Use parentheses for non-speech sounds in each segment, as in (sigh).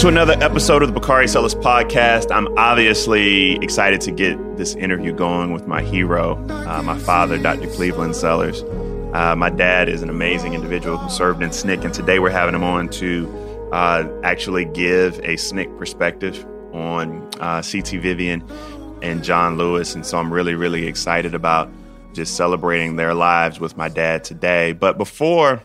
to another episode of the Bakari Sellers podcast. I'm obviously excited to get this interview going with my hero, uh, my father, Dr. Cleveland Sellers. Uh, my dad is an amazing individual who served in SNCC, and today we're having him on to uh, actually give a SNCC perspective on uh, CT Vivian and John Lewis. And so I'm really, really excited about just celebrating their lives with my dad today. But before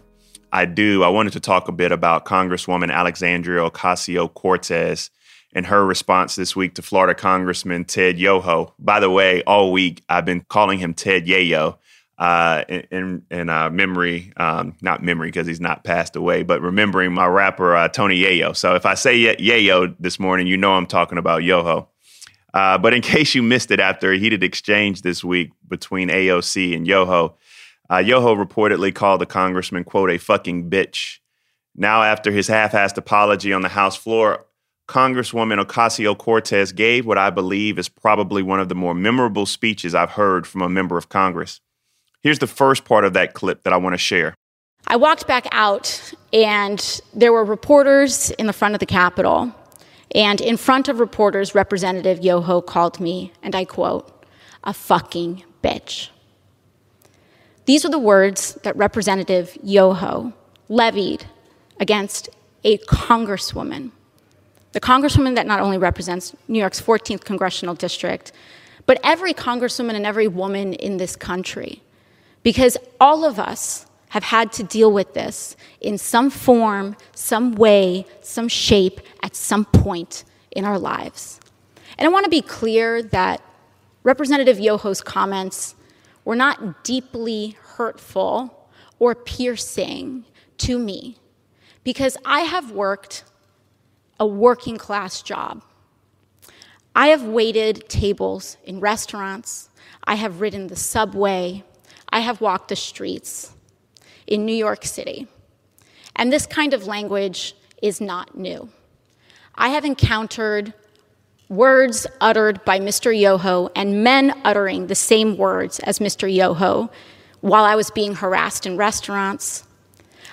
I do, I wanted to talk a bit about Congresswoman Alexandria Ocasio Cortez and her response this week to Florida Congressman Ted Yoho. By the way, all week I've been calling him Ted Yayo. Uh, in in uh, memory, um, not memory because he's not passed away, but remembering my rapper uh, Tony Yayo. So if I say Yayo this morning, you know I'm talking about Yoho. Uh, but in (laughs) case you missed it after a heated exchange this week between AOC and Yoho, uh, Yoho reportedly called the congressman, quote, a fucking bitch. Now, after his half assed apology on the House floor, Congresswoman Ocasio Cortez gave what I believe is probably one of the more memorable speeches I've heard from a member of Congress. Here's the first part of that clip that I want to share. I walked back out, and there were reporters in the front of the Capitol. And in front of reporters, Representative Yoho called me, and I quote, a fucking bitch. These are the words that Representative Yoho levied against a congresswoman. The congresswoman that not only represents New York's 14th congressional district, but every congresswoman and every woman in this country. Because all of us have had to deal with this in some form, some way, some shape, at some point in our lives. And I want to be clear that Representative Yoho's comments were not deeply hurtful or piercing to me because I have worked a working class job. I have waited tables in restaurants, I have ridden the subway, I have walked the streets in New York City. And this kind of language is not new. I have encountered words uttered by Mr. Yoho and men uttering the same words as Mr. Yoho while I was being harassed in restaurants.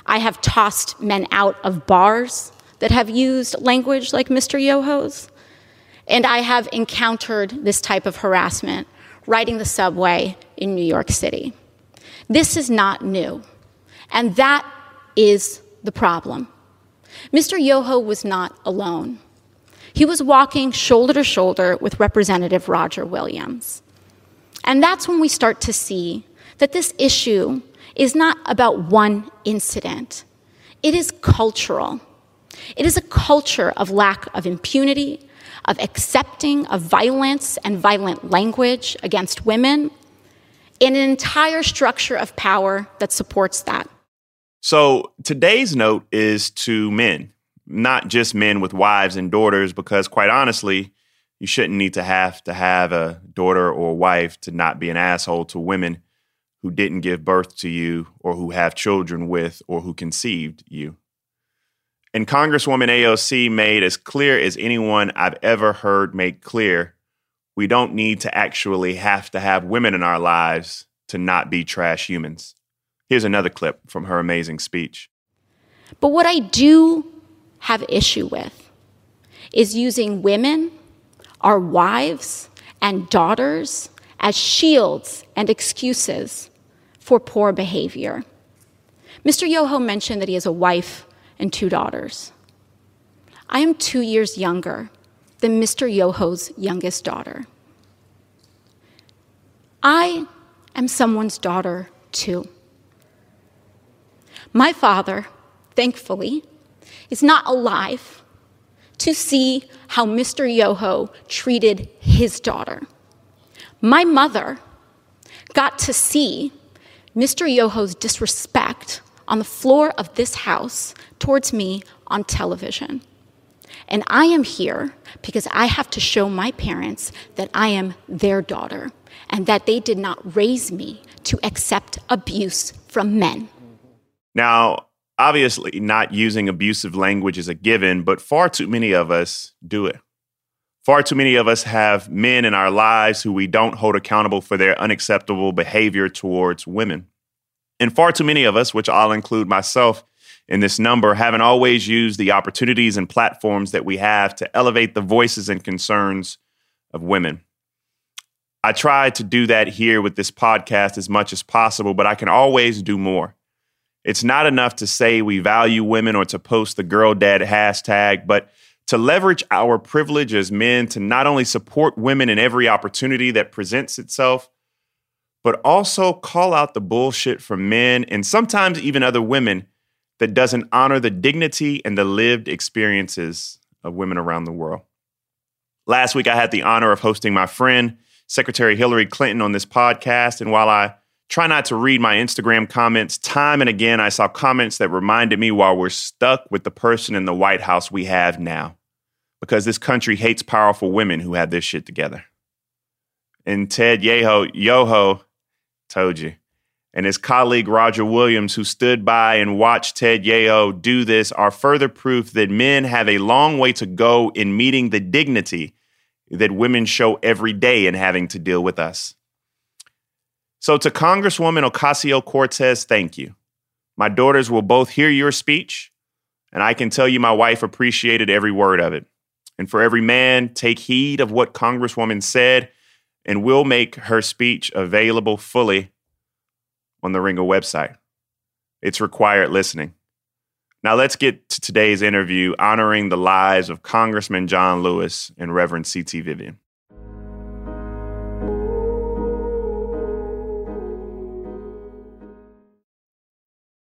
I have tossed men out of bars that have used language like Mr. Yoho's. And I have encountered this type of harassment riding the subway in New York City. This is not new. And that is the problem. Mr. Yoho was not alone. He was walking shoulder to shoulder with Representative Roger Williams. And that's when we start to see that this issue is not about one incident, it is cultural. It is a culture of lack of impunity, of accepting of violence and violent language against women, and an entire structure of power that supports that. So today's note is to men not just men with wives and daughters, because quite honestly, you shouldn't need to have to have a daughter or wife to not be an asshole to women who didn't give birth to you or who have children with or who conceived you. And Congresswoman AOC made as clear as anyone I've ever heard make clear we don't need to actually have to have women in our lives to not be trash humans. Here's another clip from her amazing speech. But what I do have issue with is using women, our wives, and daughters as shields and excuses for poor behavior. Mr. Yoho mentioned that he has a wife and two daughters. I am two years younger than Mr. Yoho's youngest daughter. I am someone's daughter too. My father, thankfully, is not alive to see how Mr. Yoho treated his daughter. My mother got to see Mr. Yoho's disrespect on the floor of this house towards me on television. And I am here because I have to show my parents that I am their daughter and that they did not raise me to accept abuse from men. Now, obviously not using abusive language is a given, but far too many of us do it. Far too many of us have men in our lives who we don't hold accountable for their unacceptable behavior towards women. And far too many of us, which I'll include myself in this number haven't always used the opportunities and platforms that we have to elevate the voices and concerns of women. I try to do that here with this podcast as much as possible, but I can always do more. It's not enough to say we value women or to post the girl dad hashtag, but to leverage our privilege as men to not only support women in every opportunity that presents itself, but also call out the bullshit from men and sometimes even other women that doesn't honor the dignity and the lived experiences of women around the world. Last week, I had the honor of hosting my friend, Secretary Hillary Clinton, on this podcast. And while I try not to read my Instagram comments, time and again, I saw comments that reminded me while we're stuck with the person in the White House we have now, because this country hates powerful women who have this shit together. And Ted Yeho, Yoho, told you and his colleague Roger Williams, who stood by and watched Ted Yoho do this, are further proof that men have a long way to go in meeting the dignity that women show every day in having to deal with us. So, to Congresswoman Ocasio Cortez, thank you. My daughters will both hear your speech, and I can tell you my wife appreciated every word of it. And for every man, take heed of what Congresswoman said, and we'll make her speech available fully on the Ringer website. It's required listening. Now let's get to today's interview honoring the lives of Congressman John Lewis and Reverend C.T. Vivian.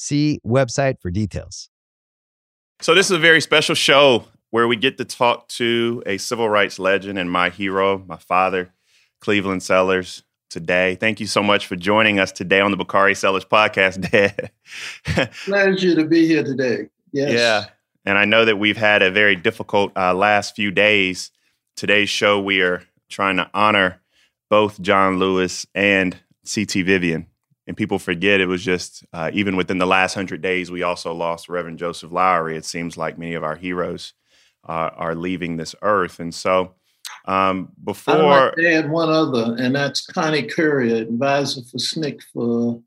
See website for details. So, this is a very special show where we get to talk to a civil rights legend and my hero, my father, Cleveland Sellers today. Thank you so much for joining us today on the Bakari Sellers podcast, (laughs) Dad. Pleasure to be here today. Yes. Yeah. And I know that we've had a very difficult uh, last few days. Today's show, we are trying to honor both John Lewis and C.T. Vivian. And people forget it was just, uh, even within the last hundred days, we also lost Reverend Joseph Lowery. It seems like many of our heroes uh, are leaving this earth. And so um, before I'd add one other, and that's Connie Curry, advisor for SNCC for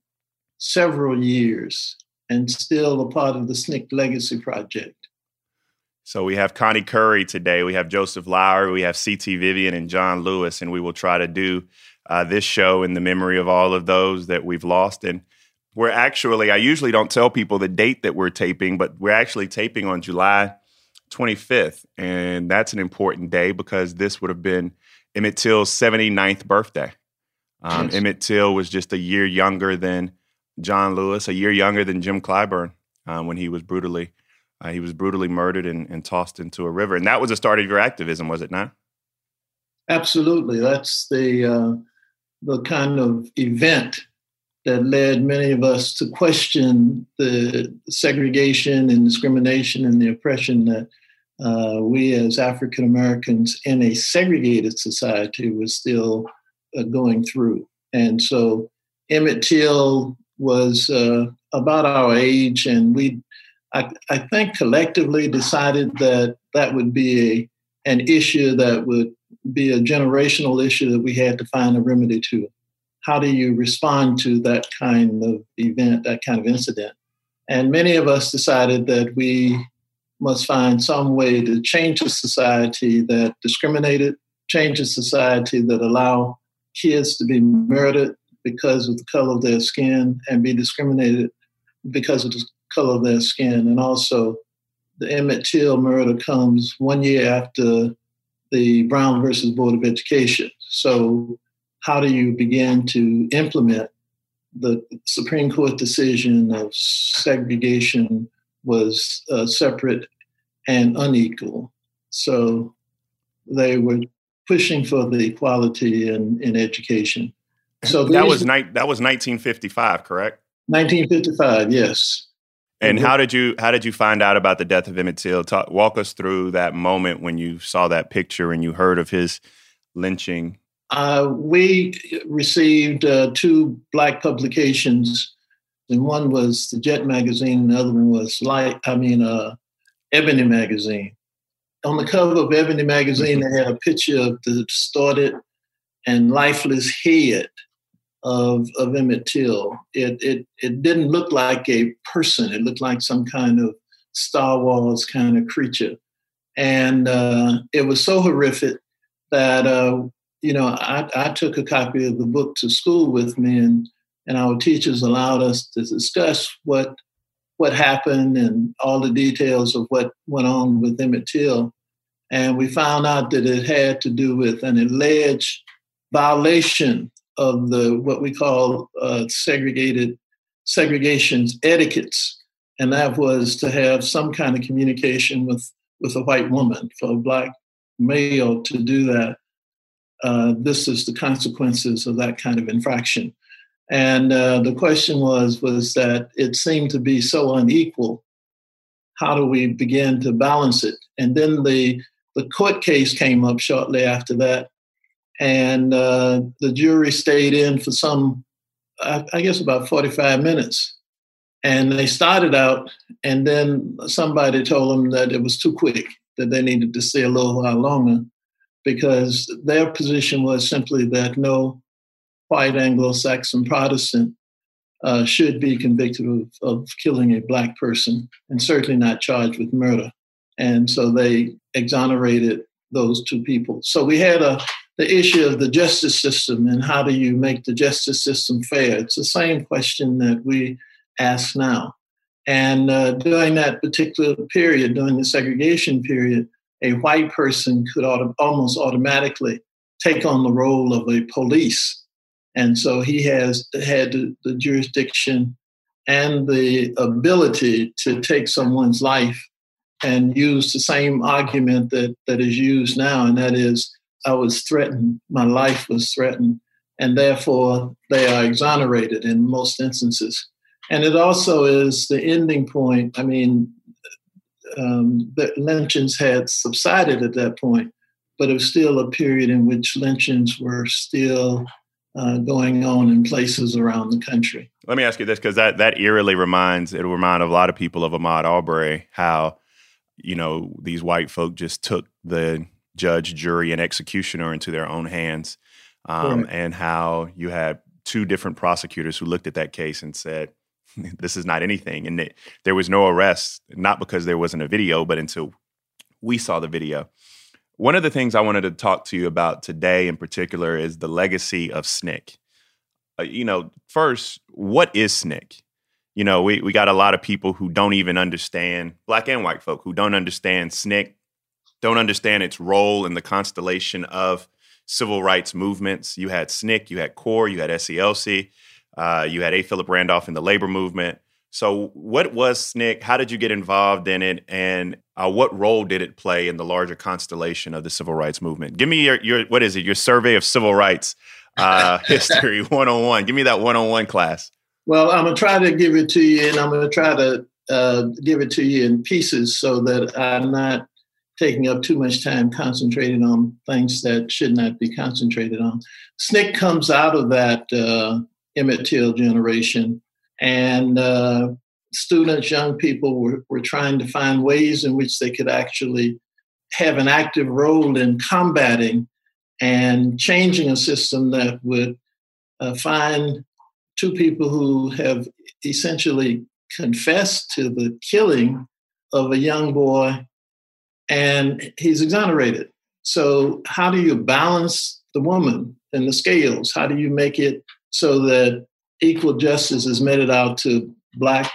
several years, and still a part of the SNCC Legacy Project. So we have Connie Curry today. We have Joseph Lowery. We have C.T. Vivian and John Lewis, and we will try to do uh, this show in the memory of all of those that we've lost. And we're actually, I usually don't tell people the date that we're taping, but we're actually taping on July 25th. And that's an important day because this would have been Emmett Till's 79th birthday. Um, yes. Emmett Till was just a year younger than John Lewis, a year younger than Jim Clyburn um, when he was brutally uh, he was brutally murdered and, and, tossed into a river. And that was the start of your activism, was it not? Absolutely. That's the uh, the kind of event that led many of us to question the segregation and discrimination and the oppression that uh, we as African Americans in a segregated society were still uh, going through. And so Emmett Till was uh, about our age, and we, I, I, think, collectively decided that that would be a, an issue that would be a generational issue that we had to find a remedy to. How do you respond to that kind of event, that kind of incident? And many of us decided that we must find some way to change a society that discriminated, change a society that allow kids to be murdered because of the color of their skin and be discriminated because of the color of their skin. And also, the Emmett Till murder comes one year after the Brown versus Board of Education. So, how do you begin to implement the Supreme Court decision of segregation was uh, separate and unequal? So, they were pushing for the equality in, in education. So that was ni- that was 1955, correct? 1955, yes. And how did you how did you find out about the death of Emmett Till? Talk, walk us through that moment when you saw that picture and you heard of his lynching. Uh, we received uh, two black publications, and one was the Jet magazine, and the other one was Light. I mean, uh, Ebony magazine. On the cover of Ebony magazine, they had a picture of the distorted and lifeless head of, of Emmett Till. It, it, it didn't look like a person, it looked like some kind of Star Wars kind of creature. And uh, it was so horrific that, uh, you know, I, I took a copy of the book to school with me, and, and our teachers allowed us to discuss what what happened and all the details of what went on with Emmett Till. And we found out that it had to do with an alleged violation of the what we call uh, segregated segregations etiquettes, and that was to have some kind of communication with with a white woman. For a black male to do that, uh, this is the consequences of that kind of infraction. And uh, the question was was that it seemed to be so unequal. How do we begin to balance it? And then the the court case came up shortly after that, and uh, the jury stayed in for some, I, I guess, about 45 minutes. And they started out, and then somebody told them that it was too quick, that they needed to stay a little while longer, because their position was simply that no white Anglo Saxon Protestant uh, should be convicted of, of killing a black person, and certainly not charged with murder. And so they exonerated those two people. So we had a the issue of the justice system and how do you make the justice system fair? It's the same question that we ask now. And uh, during that particular period, during the segregation period, a white person could auto- almost automatically take on the role of a police. And so he has had the, jurisdiction and the ability to take someone's life and use the same argument that, that is used now, and that is I was threatened, my life was threatened, and therefore they are exonerated in most instances. And it also is the ending point. I mean, um, the lynchings had subsided at that point, but it was still a period in which lynchings were still uh, going on in places around the country. Let me ask you this, because that that eerily reminds it'll remind a lot of people of Ahmaud Arbery, how you know these white folk just took the judge, jury, and executioner into their own hands, um, right. and how you had two different prosecutors who looked at that case and said, (laughs) "This is not anything," and it, there was no arrest, not because there wasn't a video, but until we saw the video. One of the things I wanted to talk to you about today, in particular, is the legacy of SNCC. Uh, you know, first, what is SNCC? You know, we, we got a lot of people who don't even understand, black and white folk, who don't understand SNCC don't understand its role in the constellation of civil rights movements. You had SNCC, you had CORE, you had SCLC, uh, you had A. Philip Randolph in the labor movement. So, what was SNCC? How did you get involved in it? And uh, what role did it play in the larger constellation of the civil rights movement? Give me your, your what is it, your survey of civil rights uh, (laughs) history 101. Give me that 101 class. Well, I'm going to try to give it to you, and I'm going to try to uh, give it to you in pieces so that I'm not taking up too much time concentrating on things that should not be concentrated on. SNCC comes out of that uh, Emmett Till generation, and uh, students, young people were, were trying to find ways in which they could actually have an active role in combating and changing a system that would uh, find two people who have essentially confessed to the killing of a young boy and he's exonerated. So, how do you balance the woman and the scales? How do you make it so that equal justice is meted out to Black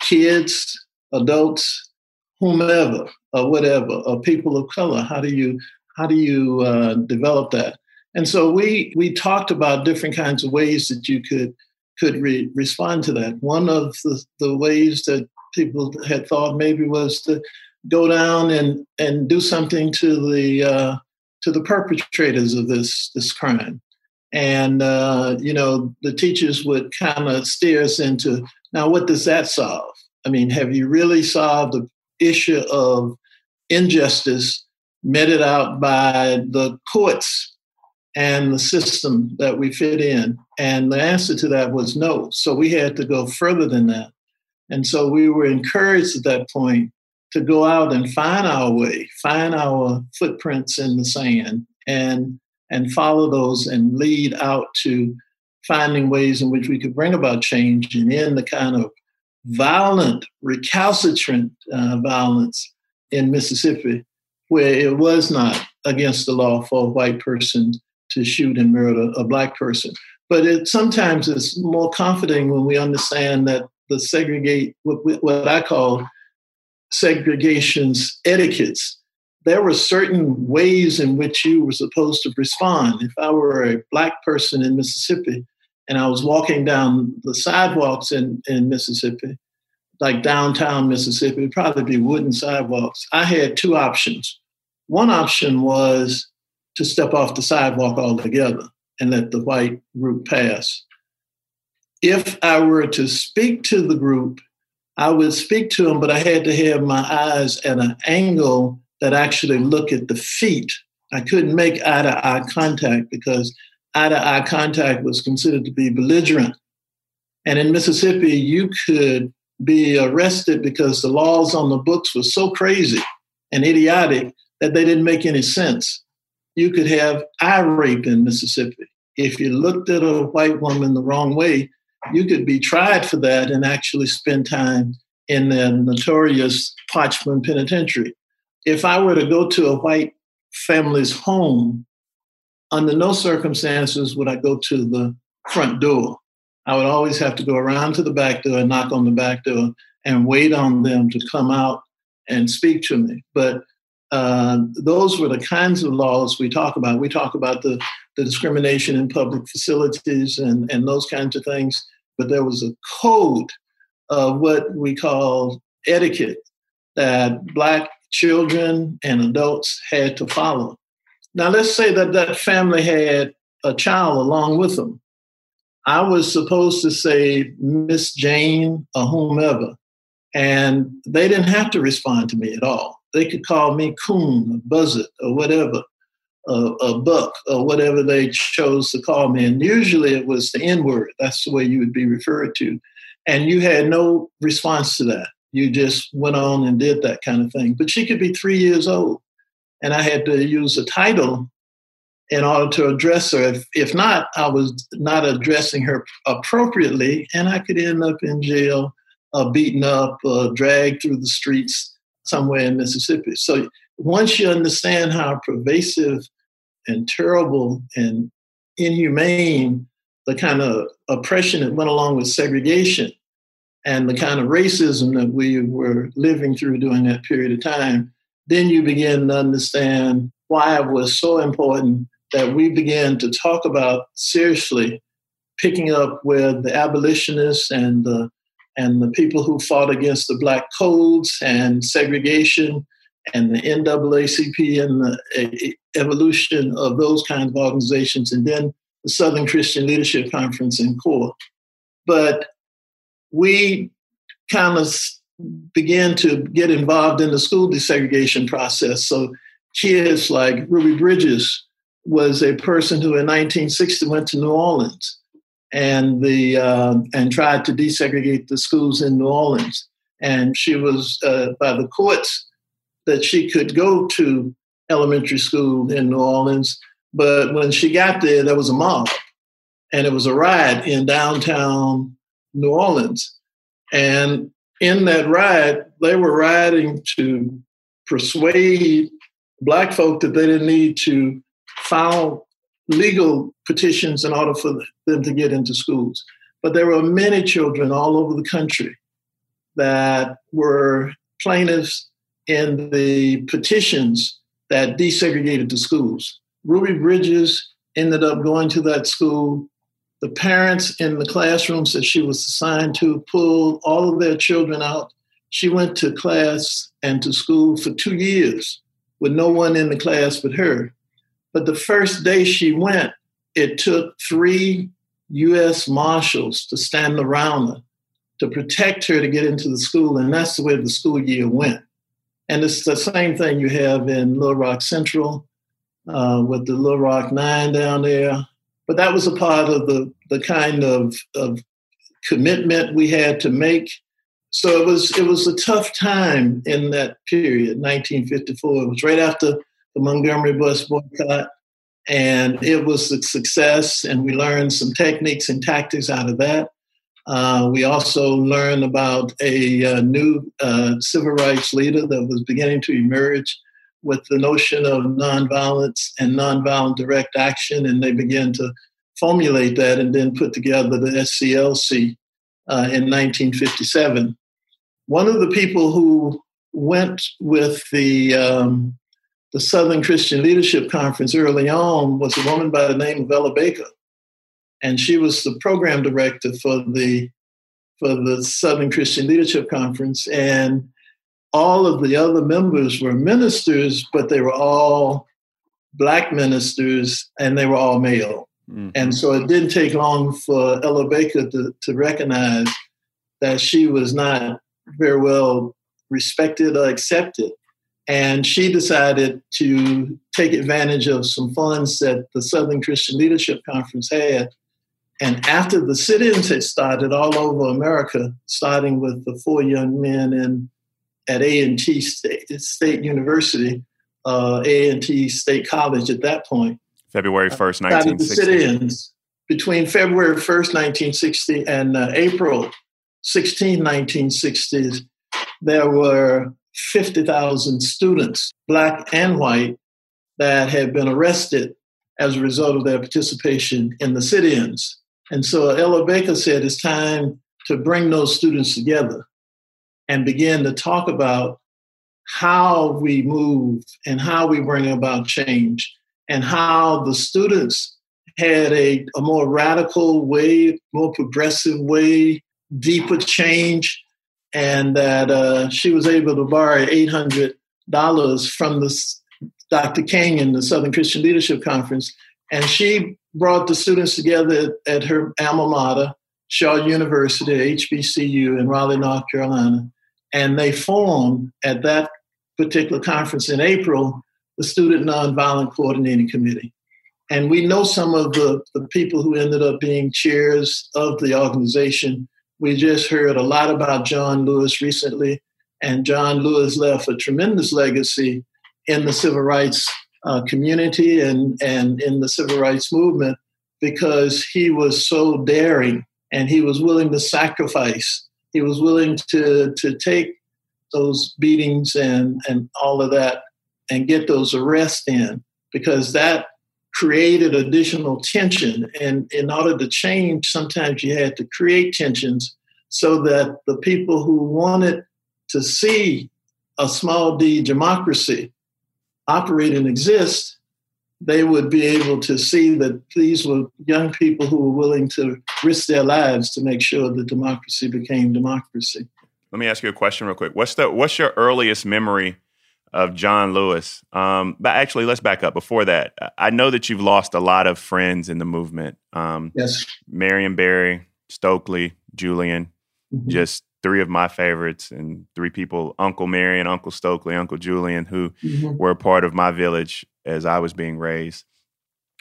kids, adults, whomever, or whatever, or people of color? How do you how do you uh, develop that? And so we we talked about different kinds of ways that you could could re- respond to that. One of the, the ways that people had thought maybe was to go down and, and do something to the uh, to the perpetrators of this this crime. And uh, you know, the teachers would kind of steer us into now. What does that solve? I mean, have you really solved the issue of injustice meted out by the courts and the system that we fit in? And the answer to that was no. So we had to go further than that. And so we were encouraged at that point to go out and find our way, find our footprints in the sand, and and follow those and lead out to finding ways in which we could bring about change and end the kind of violent, recalcitrant uh, violence in Mississippi, where it was not against the law for a white person to shoot and murder a black person. But it sometimes is more comforting when we understand that the segregate what, what I call segregation's etiquettes. There were certain ways in which you were supposed to respond. If I were a black person in Mississippi and I was walking down the sidewalks in, in Mississippi, like downtown Mississippi, it'd probably be wooden sidewalks. I had two options. One option was to step off the sidewalk altogether and let the white group pass. If I were to speak to the group I would speak to him, but I had to have my eyes at an angle that actually look at the feet. I couldn't make eye to eye contact because eye to eye contact was considered to be belligerent. And in Mississippi, you could be arrested because the laws on the books were so crazy and idiotic that they didn't make any sense. You could have eye rape in Mississippi. If you looked at a white woman the wrong way, you could be tried for that and actually spend time in the notorious Parchman Penitentiary. If I were to go to a white family's home, under no circumstances would I go to the front door. I would always have to go around to the back door and knock on the back door and wait on them to come out and speak to me. But uh, those were the kinds of laws we talk about. We talk about the, the discrimination in public facilities and, and those kinds of things but there was a code of what we call etiquette that black children and adults had to follow. Now, let's say that that family had a child along with them. I was supposed to say Miss Jane or whomever, and they didn't have to respond to me at all. They could call me coon or buzzard or whatever a, a buck or whatever they chose to call me. And usually it was the N word. That's the way you would be referred to. And you had no response to that. You just went on and did that kind of thing. But she could be three years old. And I had to use a title in order to address her. If, if not, I was not addressing her appropriately, and I could end up in jail, uh, beaten up, uh, dragged through the streets somewhere in Mississippi. So once you understand how pervasive and terrible and inhumane the kind of oppression that went along with segregation and the kind of racism that we were living through during that period of time, then you begin to understand why it was so important that we began to talk about seriously picking up where the abolitionists and the and the people who fought against the black codes and segregation and the NAACP and the evolution of those kinds of organizations, and then the Southern Christian Leadership Conference in CORE. But we kind of began to get involved in the school desegregation process. So kids like Ruby Bridges was a person who in 1960 went to New Orleans and the uh, and tried to desegregate the schools in New Orleans. And she was uh, by the courts that she could go to elementary school in New Orleans. But when she got there, there was a mob, and it was a riot in downtown New Orleans. And in that riot, they were rioting to persuade black folk that they didn't need to file legal petitions in order for them to get into schools. But there were many children all over the country that were plaintiffs in the petitions that desegregated the schools. Ruby Bridges ended up going to that school. The parents in the classrooms that she was assigned to pulled all of their children out. She went to class and to school for two years with no one in the class but her. But the first day she went, it took three US Marshals to stand around her to protect her to get into the school. And that's the way the school year went. And it's the same thing you have in Little Rock Central uh, with the Little Rock Nine down there. But that was a part of the, the kind of, of commitment we had to make. So it was it was a tough time in that period, 1954. It was right after the Montgomery bus boycott, and it was a success. And we learned some techniques and tactics out of that. Uh, we also learned about a, a uh, new uh, civil rights leader that was beginning to emerge with the notion of nonviolence and nonviolent direct action, and they began to formulate that and then put together the SCLC uh, in 1957. One of the people who went with the um, the Southern Christian Leadership Conference early on was a woman by the name of Ella Baker and she was the program director for the for the Southern Christian Leadership Conference, and all of the other members were ministers, but they were all black ministers, and they were all male. Mm-hmm. And so it didn't take long for Ella Baker to, to recognize that she was not very well respected or accepted. And she decided to take advantage of some funds that the Southern Christian Leadership Conference had and after the sit-ins had started all over America, starting with the four young men in at A&T State, State University, uh, A&T State College at that point. February 1st, 1960. sit-ins between February 1st, 1960 and uh, April 16, 1960, there were 50,000 students, black and white, that had been arrested as a result of their participation in the sit-ins. And so Ella Baker said it's time to bring those students together and begin to talk about how we move and how we bring about change and how the students had a, a more radical way, more progressive way, deeper change, and that uh, she was able to borrow $800 from the Dr. King in the Southern Christian Leadership Conference. And she brought the students together at her alma mater, Shaw University, HBCU in Raleigh, North Carolina, and they formed at that particular conference in April the Student Nonviolent Coordinating Committee. And we know some of the, the people who ended up being chairs of the organization. We just heard a lot about John Lewis recently, and John Lewis left a tremendous legacy in the civil rights uh, community and, and in the civil rights movement because he was so daring and he was willing to sacrifice. He was willing to, to take those beatings and, and all of that and get those arrests in because that created additional tension. And in order to change, sometimes you had to create tensions so that the people who wanted to see a small d democracy operate and exist, they would be able to see that these were young people who were willing to risk their lives to make sure that democracy became democracy. Let me ask you a question real quick. What's the what's your earliest memory of John Lewis? Um, but actually, let's back up. Before that, I know that you've lost a lot of friends in the movement. Um, yes, Marion Barry, Stokely, Julian, mm-hmm. just three of my favorites and three people Uncle Marion, Uncle Stokely, Uncle Julian, who mm-hmm. were a part of my village as I was being raised.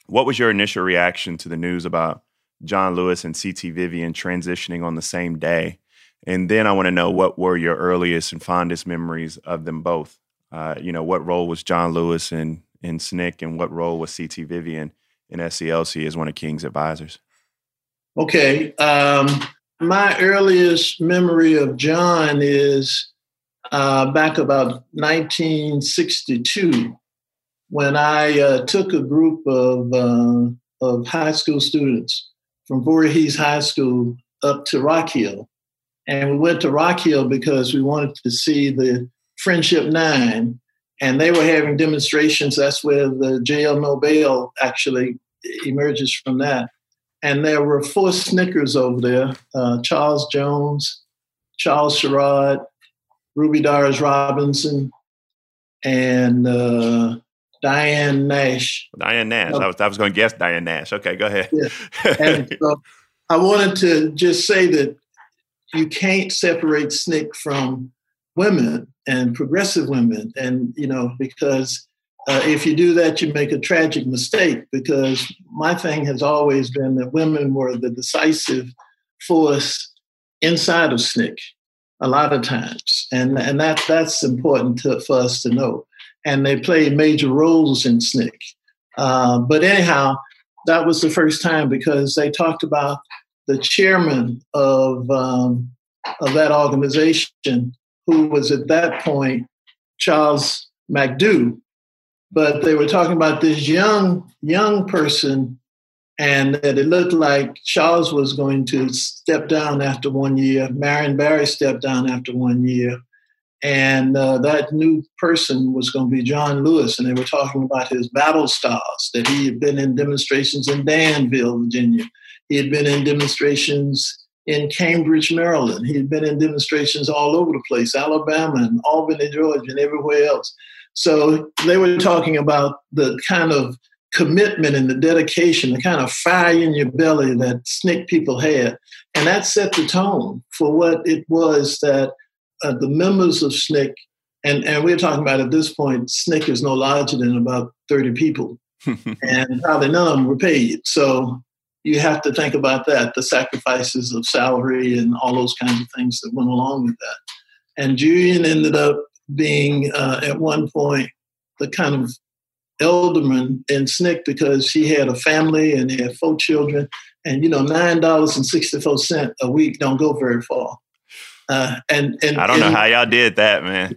What was your initial reaction to the news about John Lewis and C.T. Vivian transitioning on the same day? And then I want to know what were your earliest and fondest memories of them both uh, you know, what role was John Lewis in in SNCC, and what role was CT Vivian in SCLC as one of King's advisors? Okay, um, my earliest memory of John is uh, back about 1962 when I uh, took a group of uh, of high school students from Voorhees High School up to Rock Hill. And we went to Rock Hill because we wanted to see the Friendship Nine, and they were having demonstrations. That's where the jail no bail actually emerges from that. And there were four Snickers over there uh, Charles Jones, Charles Sherrod, Ruby Doris Robinson, and uh, Diane Nash. Diane Nash. I was, I was going to guess Diane Nash. Okay, go ahead. Yeah. (laughs) And so I wanted to just say that you can't separate SNCC from women and progressive women. And, you know, because uh, if you do that, you make a tragic mistake because my thing has always been that women were the decisive force inside of SNCC a lot of times. And, and that, that's important to, for us to know and they played major roles in SNCC. Uh, but anyhow, that was the first time because they talked about the chairman of um, of that organization, who was at that point Charles McDew. But they were talking about this young young person, and that it looked like Charles was going to step down after one year. Marion Barry stepped down after one year, and uh, that new person was going to be John Lewis, and they were talking about his battle stars that he had been in demonstrations in Danville, Virginia. He had been in demonstrations in Cambridge, Maryland. He had been in demonstrations all over the place, Alabama and Albany, Georgia, and everywhere else. So they were talking about the kind of commitment and the dedication, the kind of fire in your belly that SNCC people had. And that set the tone for what it was that uh, the members of SNCC, and, and we're talking about at this point, SNCC is no larger than about 30 people, (laughs) and probably none of them were paid. So you have to think about that the sacrifices of salary and all those kinds of things that went along with that. And Julian ended up being, uh, at one point, the kind of elderman in SNCC because he had a family and had four children. And, you know, $9.64 a week don't go very far. Uh, and and I don't know how y'all did that, man.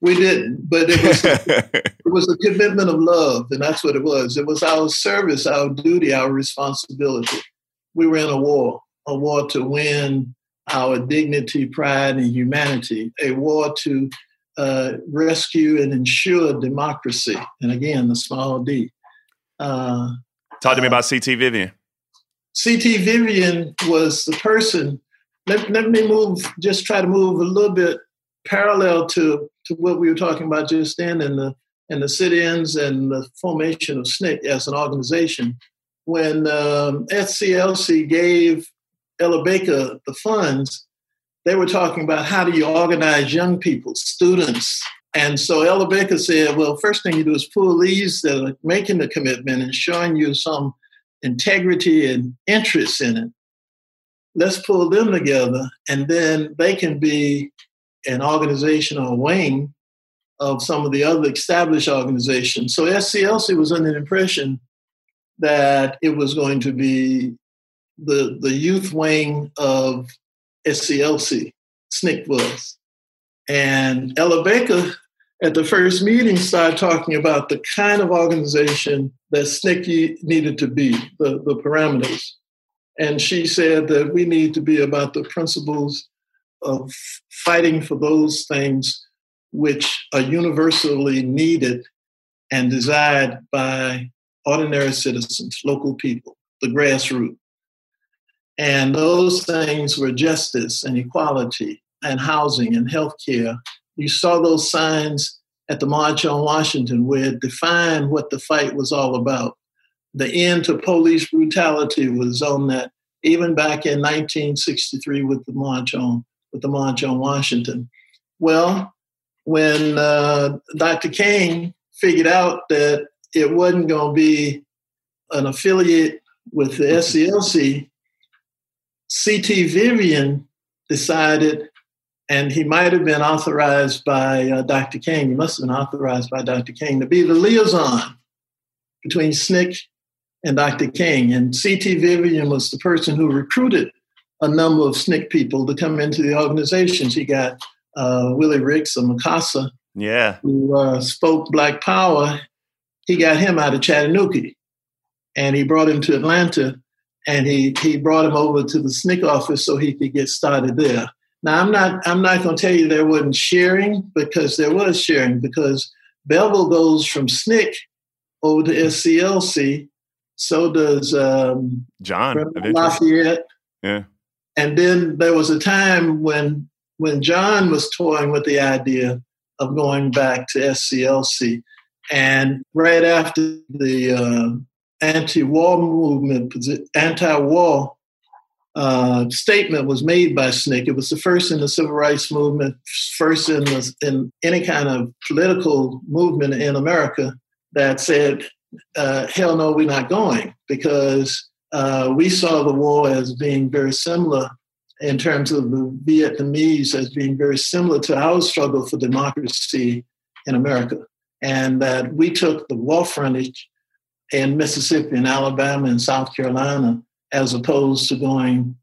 We didn't, but it was (laughs) it was a commitment of love, and that's what it was. It was our service, our duty, our responsibility. We were in a war, a war to win our dignity, pride, and humanity, a war to uh, rescue and ensure democracy. And again, the small d. Uh, Talk to me about CT Vivian. CT Vivian was the person let, let me move, just try to move a little bit parallel to, to what we were talking about just then in the and the sit-ins and the formation of SNCC as an organization. When um, SCLC gave Ella Baker the funds, they were talking about how do you organize young people, students. And so Ella Baker said, well, first thing you do is pull these that are making the commitment and showing you some integrity and interest in it let's pull them together and then they can be an organization or wing of some of the other established organizations. So SCLC was under the impression that it was going to be the, the youth wing of SCLC, SNCC was. And Ella Baker at the first meeting started talking about the kind of organization that SNCC needed to be, the, the parameters. And she said that we need to be about the principles of fighting for those things which are universally needed and desired by ordinary citizens, local people, the grassroots. And those things were justice and equality and housing and healthcare. You saw those signs at the March on Washington where it defined what the fight was all about the end to police brutality was on that even back in 1963 with the march on with the march on Washington. Well, when uh, Dr. King figured out that it wasn't going to be an affiliate with the SCLC, CT Vivian decided and he might have been authorized by uh, Dr. King. He must have been authorized by Dr. King to be the liaison between SNCC and Dr. King. And C.T. Vivian was the person who recruited a number of SNCC people to come into the organizations. He got uh, Willie Ricks of Mukasa, yeah, who uh, spoke Black Power. He got him out of Chattanooga, and he brought him to Atlanta, and he he brought him over to the SNCC office so he could get started there. Now I'm not I'm not going to tell you there wasn't sharing because there was sharing because Bevel goes from SNCC over to SCLC. So does um, John Lafayette. Yeah. And then there was a time when when John was toying with the idea of going back to SCLC, and right after the uh, anti-war movement, anti-war uh, statement was made by SNCC. It was the first in the civil rights movement, first in, the, in any kind of political movement in America that said, uh, hell no, we're not going, because uh, we saw the war as being very similar in terms of the Vietnamese as being very similar to our struggle for democracy in America. And that we took the war frontage in Mississippi and Alabama and South Carolina as opposed to going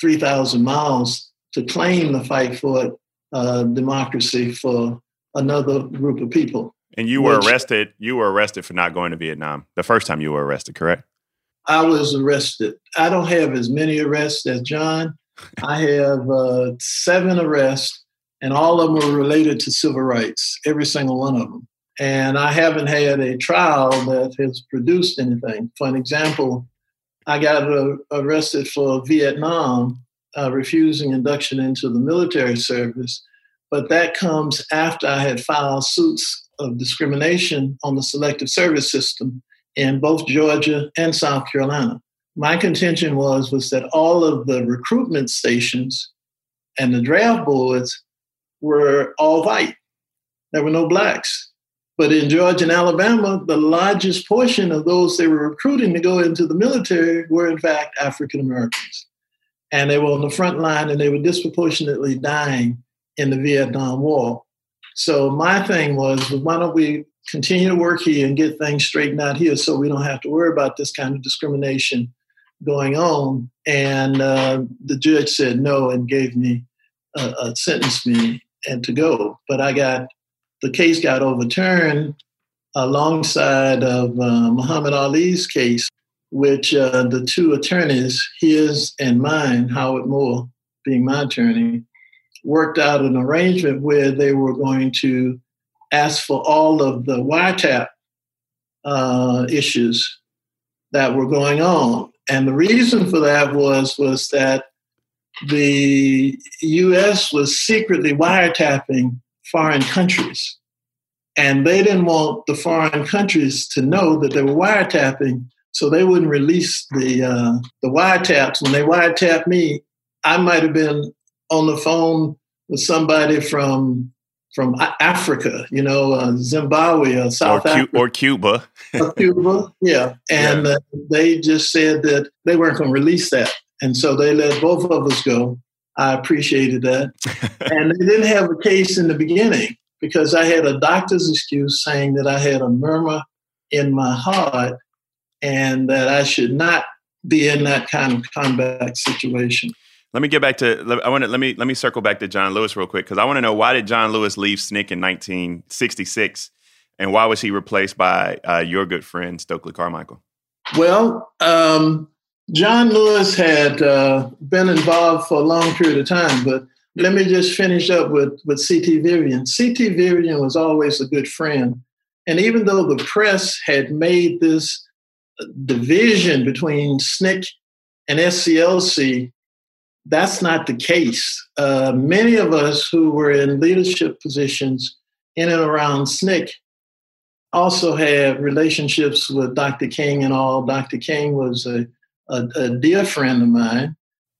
3,000 miles to claim the fight for uh, democracy for another group of people. And you were arrested. You were arrested for not going to Vietnam the first time you were arrested, correct? I was arrested. I don't have as many arrests as John. (laughs) I have uh, seven arrests, and all of them were related to civil rights. Every single one of them. And I haven't had a trial that has produced anything. For an example, I got uh, arrested for Vietnam, uh, refusing induction into the military service. But that comes after I had filed suits of discrimination on the selective service system in both Georgia and South Carolina. My contention was was that all of the recruitment stations and the draft boards were all white. There were no blacks. But in Georgia and Alabama, the largest portion of those they were recruiting to go into the military were, in fact, African Americans. And they were on the front line and they were disproportionately dying in the Vietnam War. So my thing was, why don't we continue to work here and get things straightened out here so we don't have to worry about this kind of discrimination going on? And uh, the judge said no and gave me a, a sentence me and to go. But I got the case got overturned alongside of uh, Muhammad Ali's case, which uh, the two attorneys, his and mine, Howard Moore being my attorney, worked out an arrangement where they were going to ask for all of the wiretap uh, issues that were going on. And the reason for that was was that the U.S. was secretly wiretapping foreign countries. And they didn't want the foreign countries to know that they were wiretapping, so they wouldn't release the uh, the wiretaps. When they wiretapped me, I might have been on the phone with somebody from from Africa, you know, uh, Zimbabwe or South or Africa or Cuba, or Cuba, (laughs) yeah. And yeah. Uh, they just said that they weren't going to release that, and so they let both of us go. I appreciated that. (laughs) and they didn't have a case in the beginning because I had a doctor's excuse saying that I had a murmur in my heart and that I should not be in that kind of combat situation. Let me get back to I want to let me let me circle back to John Lewis real quick because I want to know why did John Lewis leave SNCC in 1966 and why was he replaced by uh, your good friend Stokely Carmichael? Well, um, John Lewis had uh, been involved for a long period of time, but let me just finish up with, with C.T. Vivian. C.T. Vivian was always a good friend. And even though the press had made this division between SNCC and SCLC, that's not the case. Uh, many of us who were in leadership positions in and around SNCC also had relationships with Dr. King and all. Dr. King was a a, a dear friend of mine.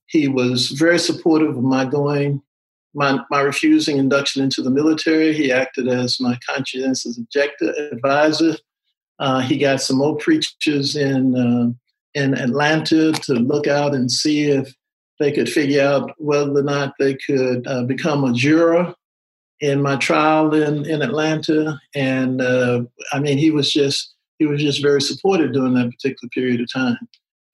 He was very supportive of my going, my, my refusing induction into the military. He acted as my conscientious objector advisor. Uh, he got some old preachers in uh, in Atlanta to look out and see if they could figure out whether or not they could uh, become a juror in my trial in, in Atlanta. And uh, I mean, he was just he was just very supportive during that particular period of time.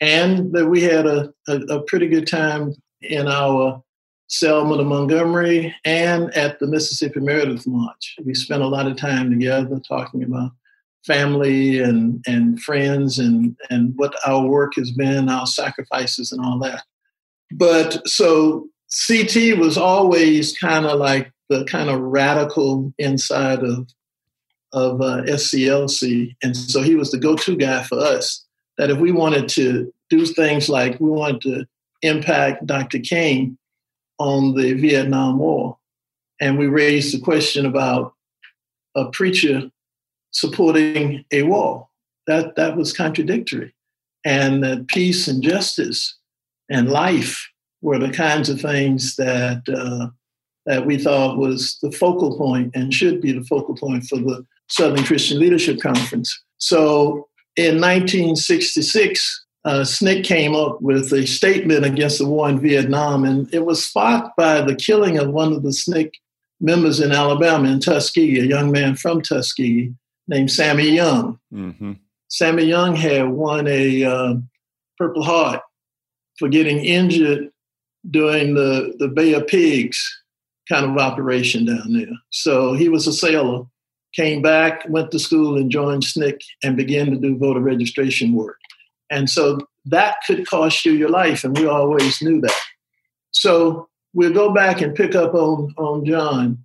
And that we had a, a, a pretty good time in our Selma to Montgomery and at the Mississippi Meredith March. We spent a lot of time together talking about family and, and friends and, and what our work has been, our sacrifices and all that. But so CT was always kind of like the kind of radical inside of of uh, SCLC, and so he was the go-to guy for us. That if we wanted to do things like we wanted to impact Dr. King on the Vietnam War, and we raised the question about a preacher supporting a war. That that was contradictory, and that peace and justice and life were the kinds of things that uh, that we thought was the focal point and should be the focal point for the Southern Christian Leadership Conference. So in 1966, uh, SNCC came up with a statement against the war in Vietnam, and it was sparked by the killing of one of the SNCC members in Alabama, in Tuskegee, a young man from Tuskegee named Sammy Younge. Mm-hmm. Sammy Younge had won a uh, Purple Heart for getting injured during the, the Bay of Pigs kind of operation down there. So he was a sailor, came back, went to school, and joined SNCC and began to do voter registration work. And so that could cost you your life, and we always knew that. So we'll go back and pick up on, on John.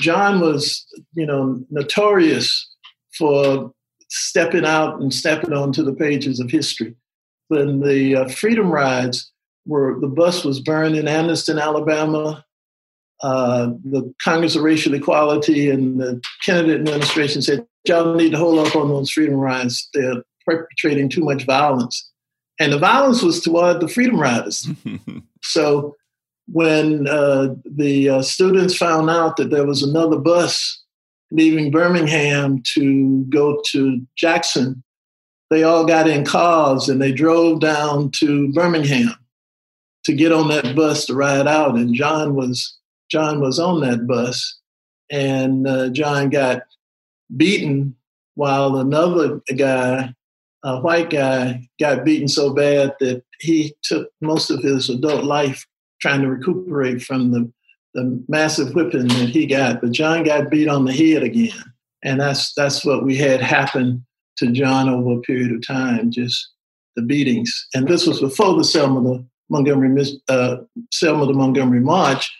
John was, you know, notorious for stepping out and stepping onto the pages of history. When the uh, Freedom Rides were, the bus was burned in Anniston, Alabama. Uh, the Congress of Racial Equality and the Kennedy administration said, y'all need to hold up on those freedom rides. They're perpetrating too much violence. And the violence was toward the freedom riders. (laughs) so when uh, the uh, students found out that there was another bus leaving Birmingham to go to Jackson, they all got in cars and they drove down to Birmingham to get on that bus to ride out. And John was John was on that bus, and uh, John got beaten while another guy, a white guy, got beaten so bad that he took most of his adult life trying to recuperate from the the massive whipping that he got. But John got beat on the head again. And that's that's what we had happen to John over a period of time, just the beatings. And this was before the Selma to Montgomery uh, Selma to Montgomery March,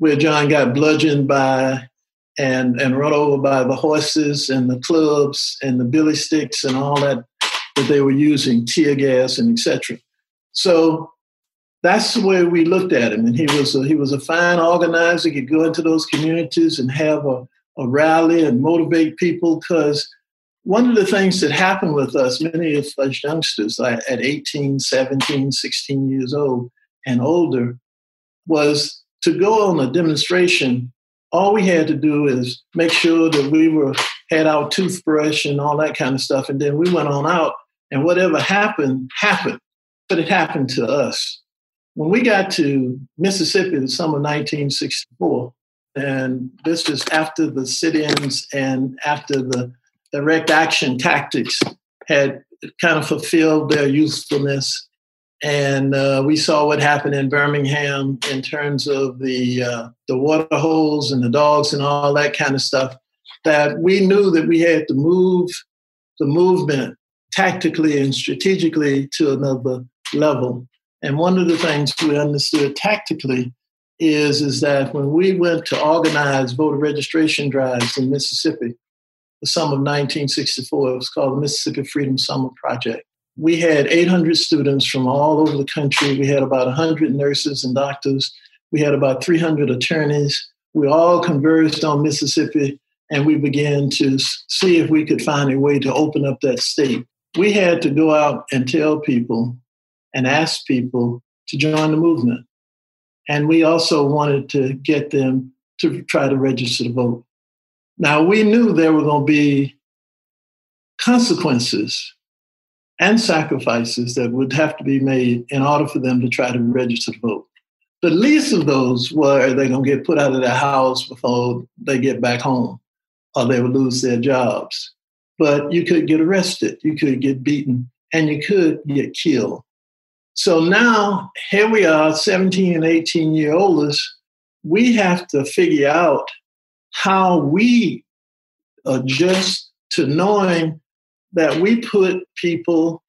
where John got bludgeoned by and and run over by the horses and the clubs and the billy sticks and all that that they were using, tear gas and etc. So that's the way we looked at him. And he was a, he was a fine organizer. He could go into those communities and have a, a rally and motivate people because one of the things that happened with us, many of us youngsters at 18, 17, 16 years old and older, was to go on a demonstration. All we had to do is make sure that we were had our toothbrush and all that kind of stuff, and then we went on out, and whatever happened happened. But it happened to us when we got to Mississippi in the summer of 1964, and this was after the sit-ins and after the direct action tactics had kind of fulfilled their usefulness. And uh, we saw what happened in Birmingham in terms of the uh, the water holes and the dogs and all that kind of stuff. That we knew that we had to move the movement tactically and strategically to another level. And one of the things we understood tactically is, is that when we went to organize voter registration drives in Mississippi, the summer of 1964, it was called the Mississippi Freedom Summer Project. We had 800 students from all over the country. We had about 100 nurses and doctors. We had about 300 attorneys. We all converged on Mississippi and we began to see if we could find a way to open up that state. We had to go out and tell people and ask people to join the movement. And we also wanted to get them to try to register to vote. Now, we knew there were going to be consequences and sacrifices that would have to be made in order for them to try to register to vote. The least of those were they're going to get put out of their house before they get back home, or they would lose their jobs. But you could get arrested, you could get beaten, and you could get killed. So now here we are, 17 and 18 year olds. We have to figure out how we adjust to knowing that we put people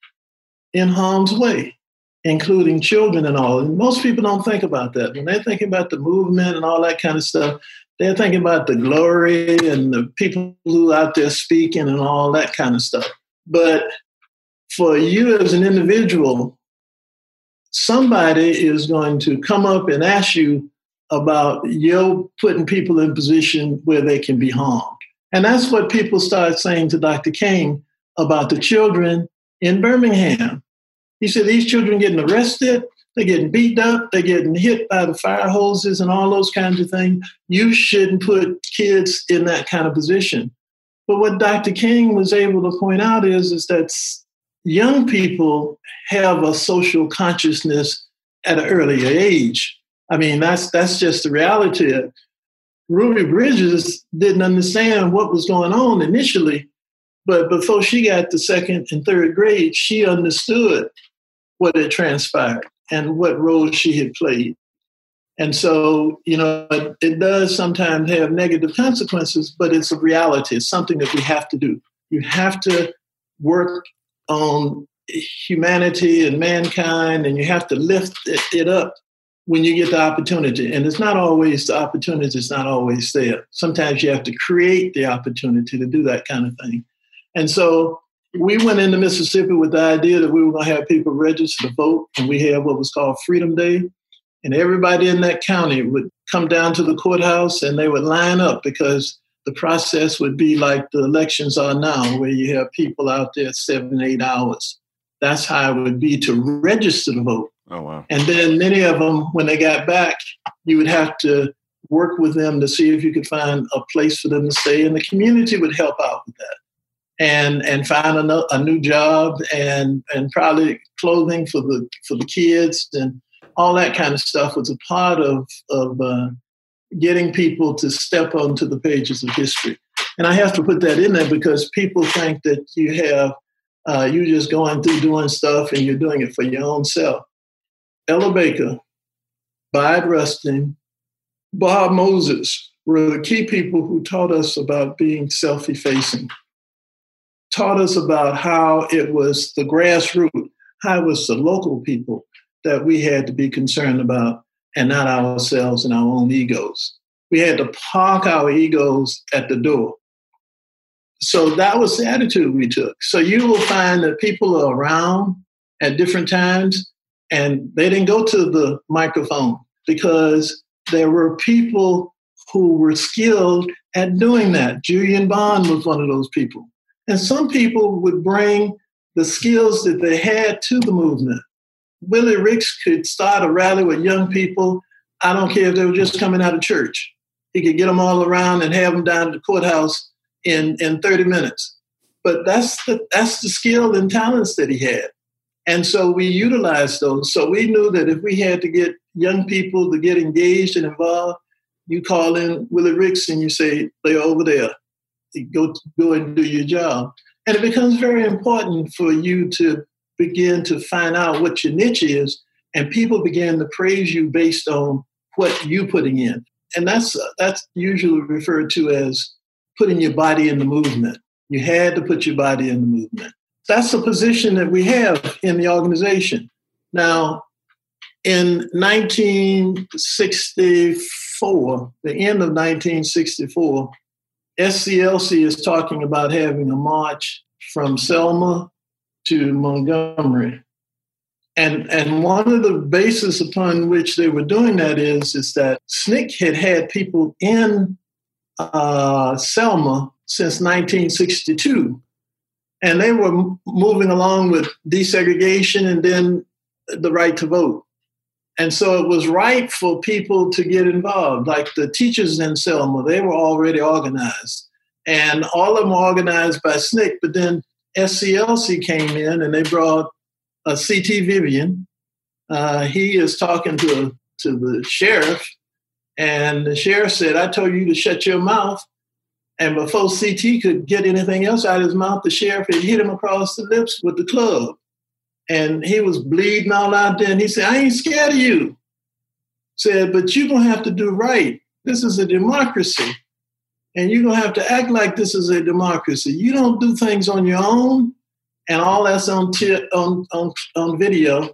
in harm's way, including children and all. And most people don't think about that. When they're thinking about the movement and all that kind of stuff, they're thinking about the glory and the people who out there speaking and all that kind of stuff. But for you as an individual, somebody is going to come up and ask you about you putting people in position where they can be harmed. And that's what people start saying to Dr. King about the children in Birmingham. He said these children getting arrested, they're getting beat up, they're getting hit by the fire hoses and all those kinds of things. You shouldn't put kids in that kind of position. But what Dr. King was able to point out is, is that young people have a social consciousness at an earlier age. I mean, that's that's just the reality. Ruby Bridges didn't understand what was going on initially, but before she got to second and third grade, she understood what had transpired and what role she had played. And so, you know, it, it does sometimes have negative consequences, but it's a reality. It's something that we have to do. You have to work on humanity and mankind, and you have to lift it, it up when you get the opportunity. And it's not always the opportunity, it's not always there. Sometimes you have to create the opportunity to do that kind of thing. And so we went into Mississippi with the idea that we were going to have people register to vote, and we had what was called Freedom Day. And everybody in that county would come down to the courthouse and they would line up because the process would be like the elections are now, where you have people out there seven, eight hours. That's how it would be to register to vote. Oh, wow. And then many of them, when they got back, you would have to work with them to see if you could find a place for them to stay, and the community would help out with that. And, and find a, a new job and, and probably clothing for the for the kids and all that kind of stuff was a part of of uh, getting people to step onto the pages of history. And I have to put that in there because people think that you have uh, you just going through doing stuff and you're doing it for your own self. Ella Baker, Bayard Rustin, Bob Moses were the key people who taught us about being self effacing, taught us about how it was the grassroots, how it was the local people that we had to be concerned about and not ourselves and our own egos. We had to park our egos at the door. So that was the attitude we took. So you will find that people are around at different times and they didn't go to the microphone because there were people who were skilled at doing that. Julian Bond was one of those people. And some people would bring the skills that they had to the movement. Willie Ricks could start a rally with young people. I don't care if they were just coming out of church. He could get them all around and have them down at the courthouse in, in 30 minutes. But that's the, that's the skill and talents that he had. And so we utilized those. So we knew that if we had to get young people to get engaged and involved, you call in Willie Ricks and you say, they're over there. You go, go and do your job. And it becomes very important for you to begin to find out what your niche is, and people begin to praise you based on what you're putting in. And that's that's usually referred to as putting your body in the movement. You had to put your body in the movement. That's the position that we have in the organization. Now, in 1964, the end of 1964, SCLC is talking about having a march from Selma to Montgomery. And, and one of the bases upon which they were doing that is, is that SNCC had had people in uh, Selma since 1962. And they were moving along with desegregation and then the right to vote. And so it was right for people to get involved. Like the teachers in Selma, they were already organized. And all of them organized by SNCC, but then SCLC came in and they brought a C.T. Vivian. Uh, he is talking to to the sheriff, and the sheriff said, "I told you to shut your mouth." And before CT could get anything else out of his mouth, the sheriff had hit him across the lips with the club, and he was bleeding all out there. And he said, "I ain't scared of you." Said, "But you're gonna have to do right. This is a democracy." and you're gonna have to act like this is a democracy. You don't do things on your own, and all that's on t- on, on on video.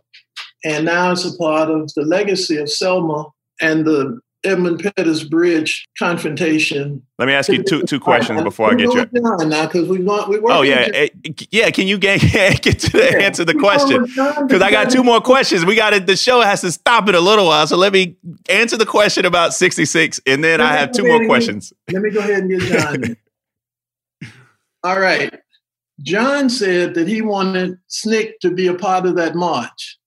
And now it's a part of the legacy of Selma and the Edmund Pettus Bridge confrontation. Let me ask you two two questions before I get you. Now, because we want we Oh yeah, eh, yeah. Can you get, (laughs) get to the yeah. answer the question? Because I got two more questions. We got it. The show has to stop in a little while, so let me answer the question about sixty six, and then let I have two more questions. Let me go ahead and get John. (laughs) All right, John said that he wanted SNCC to be a part of that march,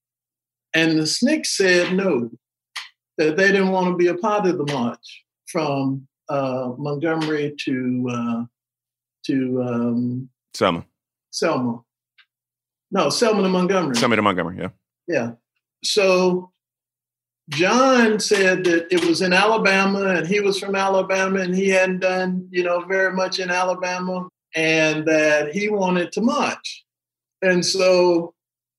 and the SNCC said no that they didn't want to be a part of the march from uh, Montgomery to uh, to um, Selma. Selma. No, Selma to Montgomery. Selma to Montgomery. Yeah. Yeah. So John said that it was in Alabama, and he was from Alabama, and he hadn't done you know very much in Alabama, and that he wanted to march. And so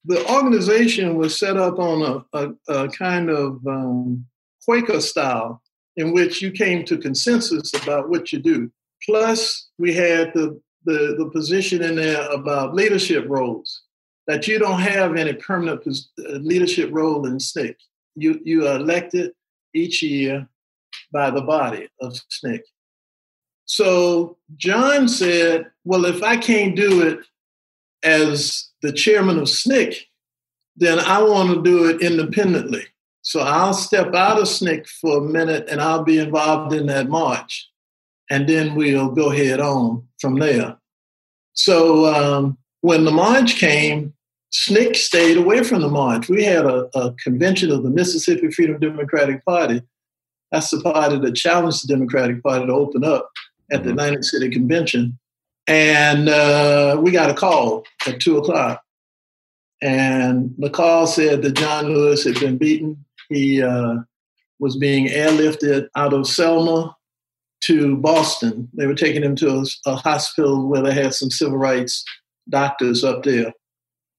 the organization was set up on a, a, a kind of um, Quaker style, in which you came to consensus about what you do. Plus, we had the, the, the position in there about leadership roles, that you don't have any permanent uh, leadership role in SNCC. You, you are elected each year by the body of SNCC. So John said, well, if I can't do it as the chairman of SNCC, then I want to do it independently. So I'll step out of SNCC for a minute and I'll be involved in that march. And then we'll go head on from there. So um, when the march came, SNCC stayed away from the march. We had a, a, convention of the Mississippi Freedom Democratic Party. That's the party that challenged the Democratic Party to open up at the mm-hmm. Atlantic City Convention. And uh, we got a call at two o'clock. And the call said that John Lewis had been beaten he uh, was being airlifted out of Selma to Boston. They were taking him to a, a, hospital where they had some civil rights doctors up there,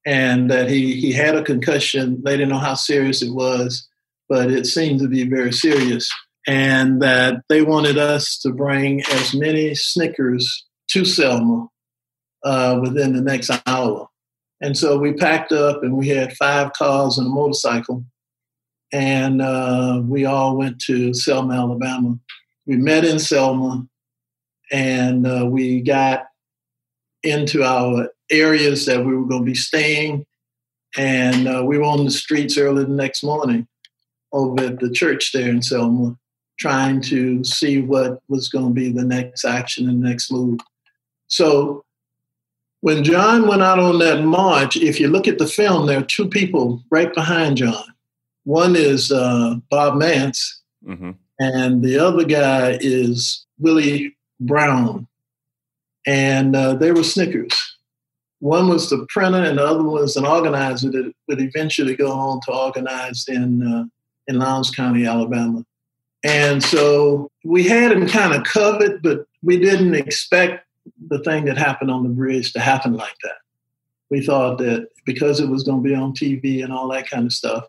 and that he he had a concussion. They didn't know how serious it was, but it seemed to be very serious. And that they wanted us to bring as many Snickers to Selma uh, within the next hour. And so we packed up and we had five cars and a motorcycle and uh, we all went to Selma, Alabama. We met in Selma, and uh, we got into our areas that we were going to be staying, and uh, we were on the streets early the next morning over at the church there in Selma, trying to see what was going to be the next action and the next move. So when John went out on that march, if you look at the film, there are two people right behind John one is uh, Bob Mants, mm-hmm. and the other guy is Willie Brown. And uh, they were Snickers. One was the printer, and the other was an organizer that would eventually go on to organize in uh, in Lowndes County, Alabama. And so we had him kind of covered, but we didn't expect the thing that happened on the bridge to happen like that. We thought that because it was going to be on TV and all that kind of stuff,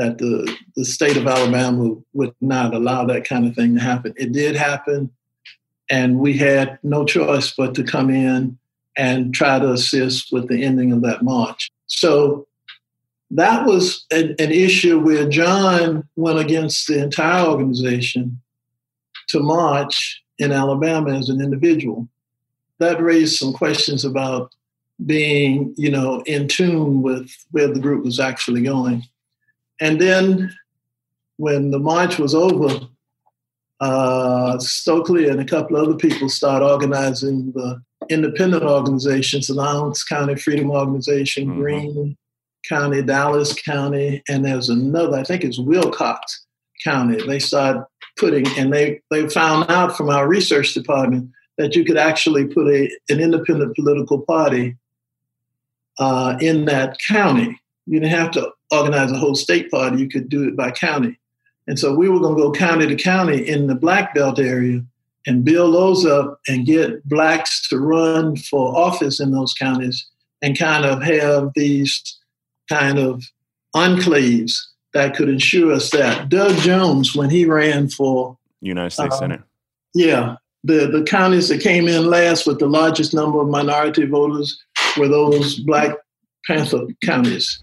that the, the state of Alabama would not allow that kind of thing to happen. It did happen, and we had no choice but to come in and try to assist with the ending of that march. So that was an, an issue where John went against the entire organization to march in Alabama as an individual. That raised some questions about being, you know, in tune with where the group was actually going. And then when the march was over, uh, Stokely and a couple other people started organizing the independent organizations, the Lowndes County Freedom Organization, mm-hmm. Greene County, Dallas County, and there's another, I think it's Wilcox County. They started putting, and they, they found out from our research department that you could actually put a, an independent political party uh, in that county. You didn't have to organize a whole state party, you could do it by county. And so we were going to go county to county in the black belt area and build those up and get blacks to run for office in those counties and kind of have these kind of enclaves that could ensure us that. Doug Jones, when he ran for United States um, Senate. Yeah. The, the counties that came in last with the largest number of minority voters were those Black Panther counties.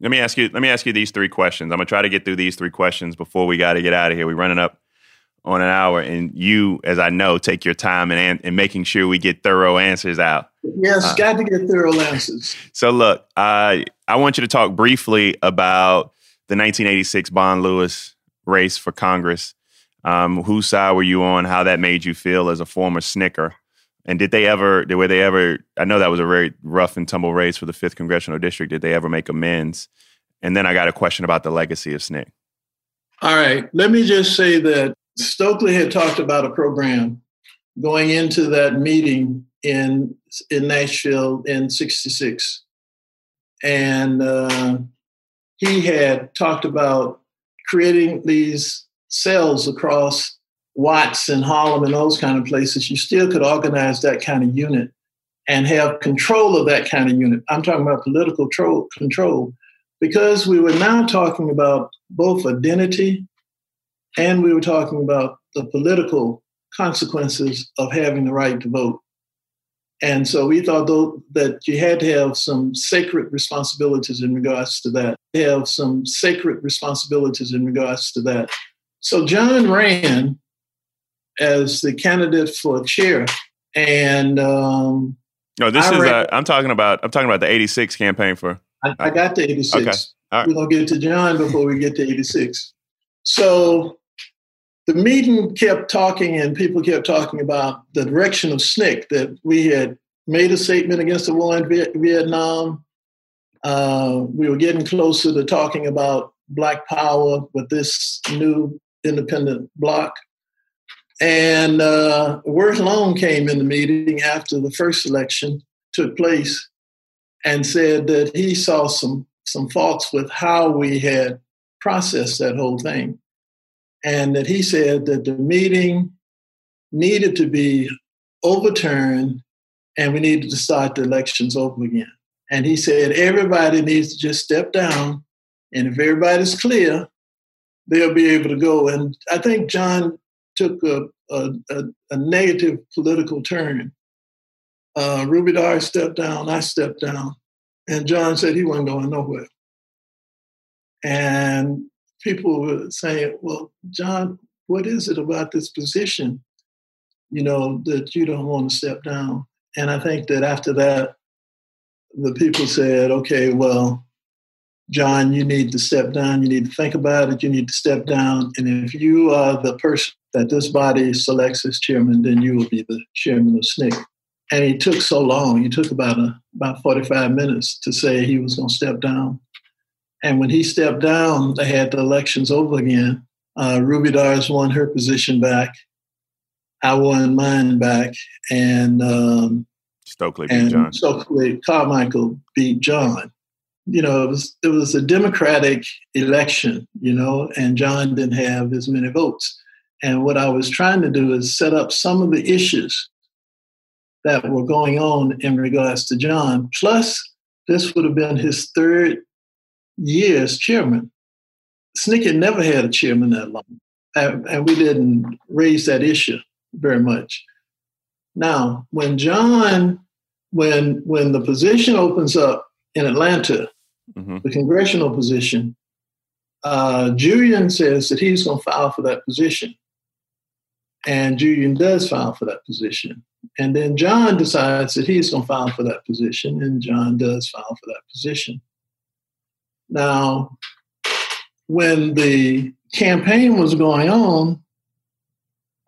Let me ask you. Let me ask you these three questions. I'm gonna try to get through these three questions before we got to get out of here. We're running up on an hour, and you, as I know, take your time and and making sure we get thorough answers out. Yes, uh, got to get thorough answers. So look, I I want you to talk briefly about the 1986 Bond Lewis race for Congress. Um, whose side were you on? How that made you feel as a former SNCCR? And did they ever, were they ever, I know that was a very rough and tumble race for the 5th Congressional District. Did they ever make amends? And then I got a question about the legacy of SNCC. All right. Let me just say that Stokely had talked about a program going into that meeting in, in Nashville in 66. And uh, he had talked about creating these cells across Watts and Harlem and those kind of places, you still could organize that kind of unit and have control of that kind of unit. I'm talking about political control, control because we were now talking about both identity and we were talking about the political consequences of having the right to vote. And so we thought though that you had to have some sacred responsibilities in regards to that. Have some sacred responsibilities in regards to that. So John ran as the candidate for chair. And um, no, this I is ran, a, I'm talking about I'm talking about the '86 campaign for. I, I got to '86. Okay. Right. We're gonna get to John before we get to '86. So the meeting kept talking, and people kept talking about the direction of SNCC that we had made a statement against the war in Vietnam. Uh, we were getting closer to talking about Black Power with this new independent bloc. And uh, Worth Long came in the meeting after the first election took place and said that he saw some some faults with how we had processed that whole thing, and that he said that the meeting needed to be overturned and we needed to start the elections over again. And he said everybody needs to just step down, and if everybody's clear, they'll be able to go. And I think John took a, a, a, negative political turn. Uh, Ruby Doris stepped down, I stepped down, and John said he wasn't going nowhere. And people were saying, well, John, what is it about this position, you know, that you don't want to step down? And I think that after that, the people said, okay, well, John, you need to step down. You need to think about it. You need to step down. And if you are the person that this body selects its chairman, then you will be the chairman of SNCC. And he took so long. He took about a, about 45 minutes to say he was going to step down. And when he stepped down, they had the elections over again. Uh, Ruby Doris won her position back. I won mine back, and um, Stokely beat and John. Stokely Carmichael beat John you know, it was it was a Democratic election, you know, and John didn't have as many votes. And what I was trying to do is set up some of the issues that were going on in regards to John. Plus, this would have been his third year as chairman. Had never had a chairman that long, and we didn't raise that issue very much. Now, when John, when when the position opens up in Atlanta, mm-hmm. the congressional position, uh, Julian says that he's going to file for that position. And Julian does file for that position. And then John decides that he's going to file for that position, and John does file for that position. Now, when the campaign was going on,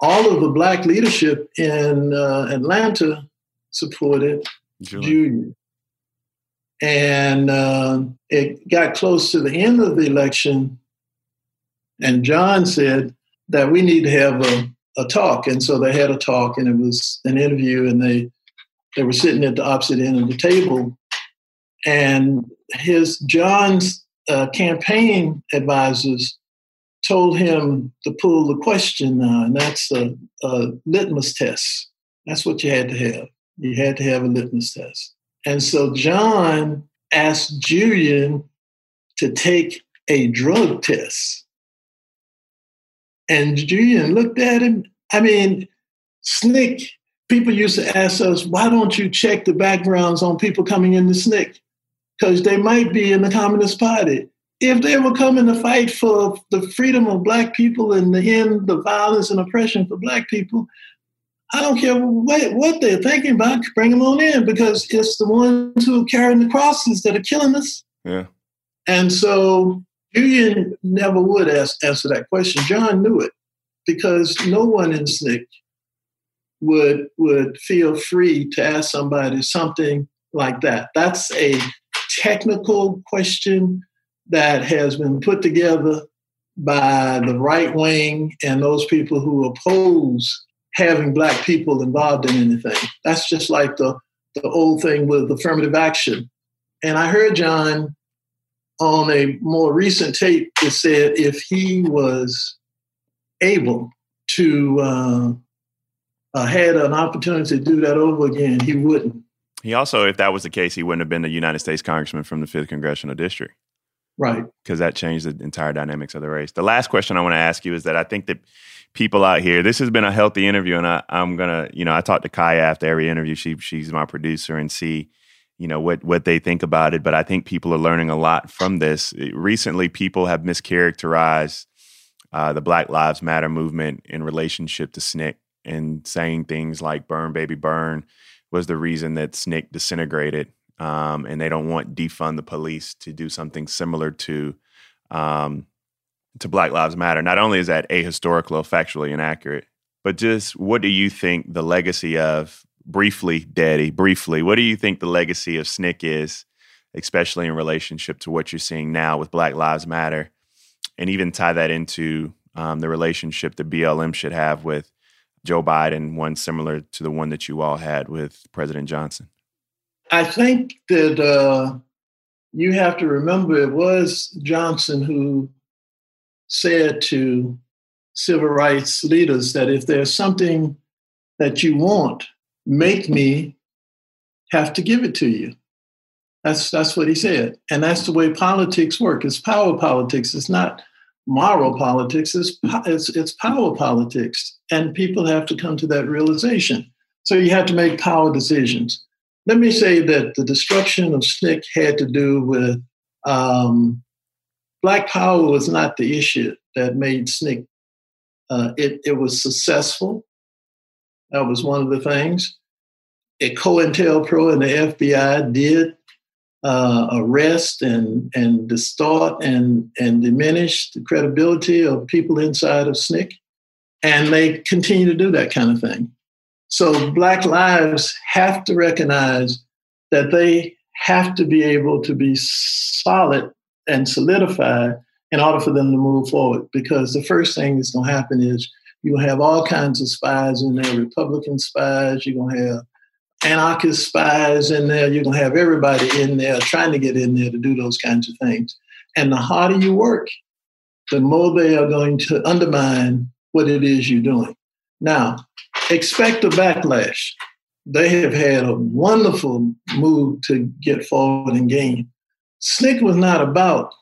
all of the black leadership in uh, Atlanta supported Julian. And uh, it got close to the end of the election, and John said that we need to have a, a talk. And so they had a talk, and it was an interview, and they they were sitting at the opposite end of the table. And his John's uh, campaign advisors told him to pull the question, uh, and that's a, a litmus test. That's what you had to have. You had to have a litmus test. And so John asked Julian to take a drug test. And Julian looked at him. I mean, SNCC, people used to ask us, why don't you check the backgrounds on people coming into SNCC? Because they might be in the Communist Party. If they were coming to fight for the freedom of Black people and the end the violence and oppression for Black people, I don't care what, what they're thinking about, bring them on in because it's the ones who are carrying the crosses that are killing us. Yeah. And so Julian never would ask, answer that question. John knew it because no one in SNCC would would feel free to ask somebody something like that. That's a technical question that has been put together by the right wing and those people who oppose having black people involved in anything. That's just like the, the old thing with affirmative action. And I heard John on a more recent tape that said if he was able to uh, uh, had an opportunity to do that over again, he wouldn't. He also, if that was the case, he wouldn't have been the United States congressman from the fifth congressional district. Right. Because that changed the entire dynamics of the race. The last question I want to ask you is that I think that people out here. This has been a healthy interview, and I, am gonna, you know, I talk to Kaya after every interview. She she's my producer, and see, you know, what what they think about it. But I think people are learning a lot from this. Recently, people have mischaracterized uh, the Black Lives Matter movement in relationship to SNCC and saying things like "Burn, baby, burn" was the reason that SNCC disintegrated. Um, and they don't want defund the police to do something similar to um, to Black Lives Matter, not only is that ahistorical or factually inaccurate, but just what do you think the legacy of, briefly, Daddy, briefly, what do you think the legacy of SNCC is, especially in relationship to what you're seeing now with Black Lives Matter? And even tie that into um, the relationship that BLM should have with Joe Biden, one similar to the one that you all had with President Johnson? I think that uh, you have to remember it was Johnson who said to civil rights leaders that if there's something that you want, make me have to give it to you. That's that's what he said, and that's the way politics work. It's power politics. It's not moral politics. It's it's, it's power politics, and people have to come to that realization. So you have to make power decisions. Let me say that the destruction of SNCC had to do with um, Black Power was not the issue that made SNCC. Uh, it, it was successful. That was one of the things. It COINTELPRO and the FBI did uh, arrest and, and distort and, and diminish the credibility of people inside of SNCC. And they continue to do that kind of thing. So Black lives have to recognize that they have to be able to be solid and solidify in order for them to move forward. Because the first thing that's going to happen is you'll have all kinds of spies in there, Republican spies, you're to have anarchist spies in there, you're to have everybody in there trying to get in there to do those kinds of things. And the harder you work, the more they are going to undermine what it is you're doing. Now, expect a backlash. They have had a wonderful move to get forward and gain. SNCC was not about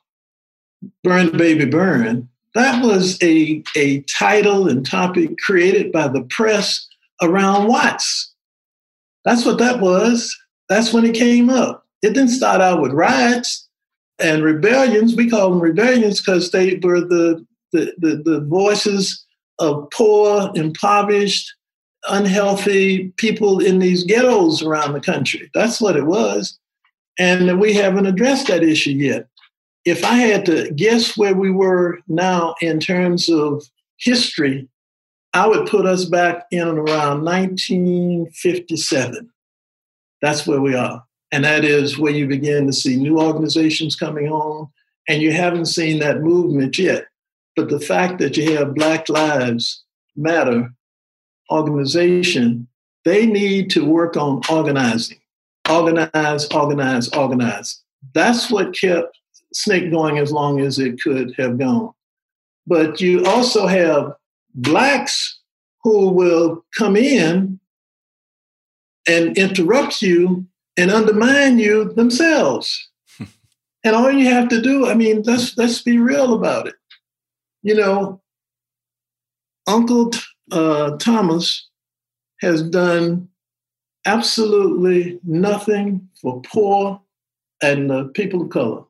Burn the Baby Burn. That was a, a title and topic created by the press around Watts. That's what that was. That's when it came up. It didn't start out with riots and rebellions. We call them rebellions because they were the, the, the, the voices of poor, impoverished, unhealthy people in these ghettos around the country. That's what it was. And we haven't addressed that issue yet. If I had to guess where we were now in terms of history, I would put us back in and around 1957. That's where we are. And that is where you begin to see new organizations coming on. And you haven't seen that movement yet. But the fact that you have Black Lives Matter organization, they need to work on organizing. Organize, organize, organize. That's what kept SNCC going as long as it could have gone. But you also have blacks who will come in and interrupt you and undermine you themselves. (laughs) and all you have to do, I mean, let's let's be real about it. You know, Uncle uh, Thomas has done absolutely nothing for poor and uh, people of color.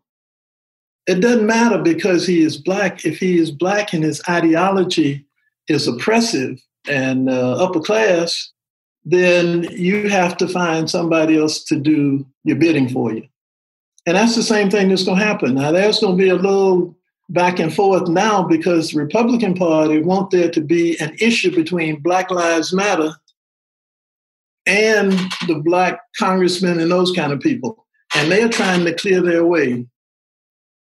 It doesn't matter because he is black. If he is black and his ideology is oppressive and uh, upper class, then you have to find somebody else to do your bidding for you. And that's the same thing that's going to happen. Now, there's going to be a little back and forth now because the Republican Party want there to be an issue between Black Lives Matter and the black congressmen and those kind of people. And they're trying to clear their way.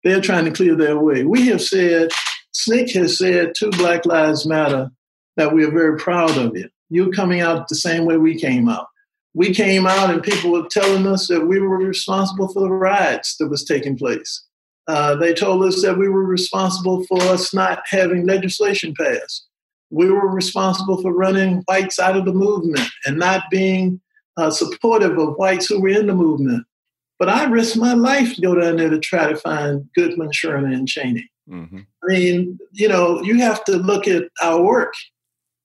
They're trying to clear their way. We have said, SNCC has said to Black Lives Matter that we are very proud of you. You're coming out the same way we came out. We came out and people were telling us that we were responsible for the riots that was taking place. Uh, they told us that we were responsible for us not having legislation passed. We were responsible for running whites out of the movement and not being uh, supportive of whites who were in the movement. But I risked my life to go down there to try to find Goodman, Schwerner, and Chaney. Mm-hmm. I mean, you know, you have to look at our work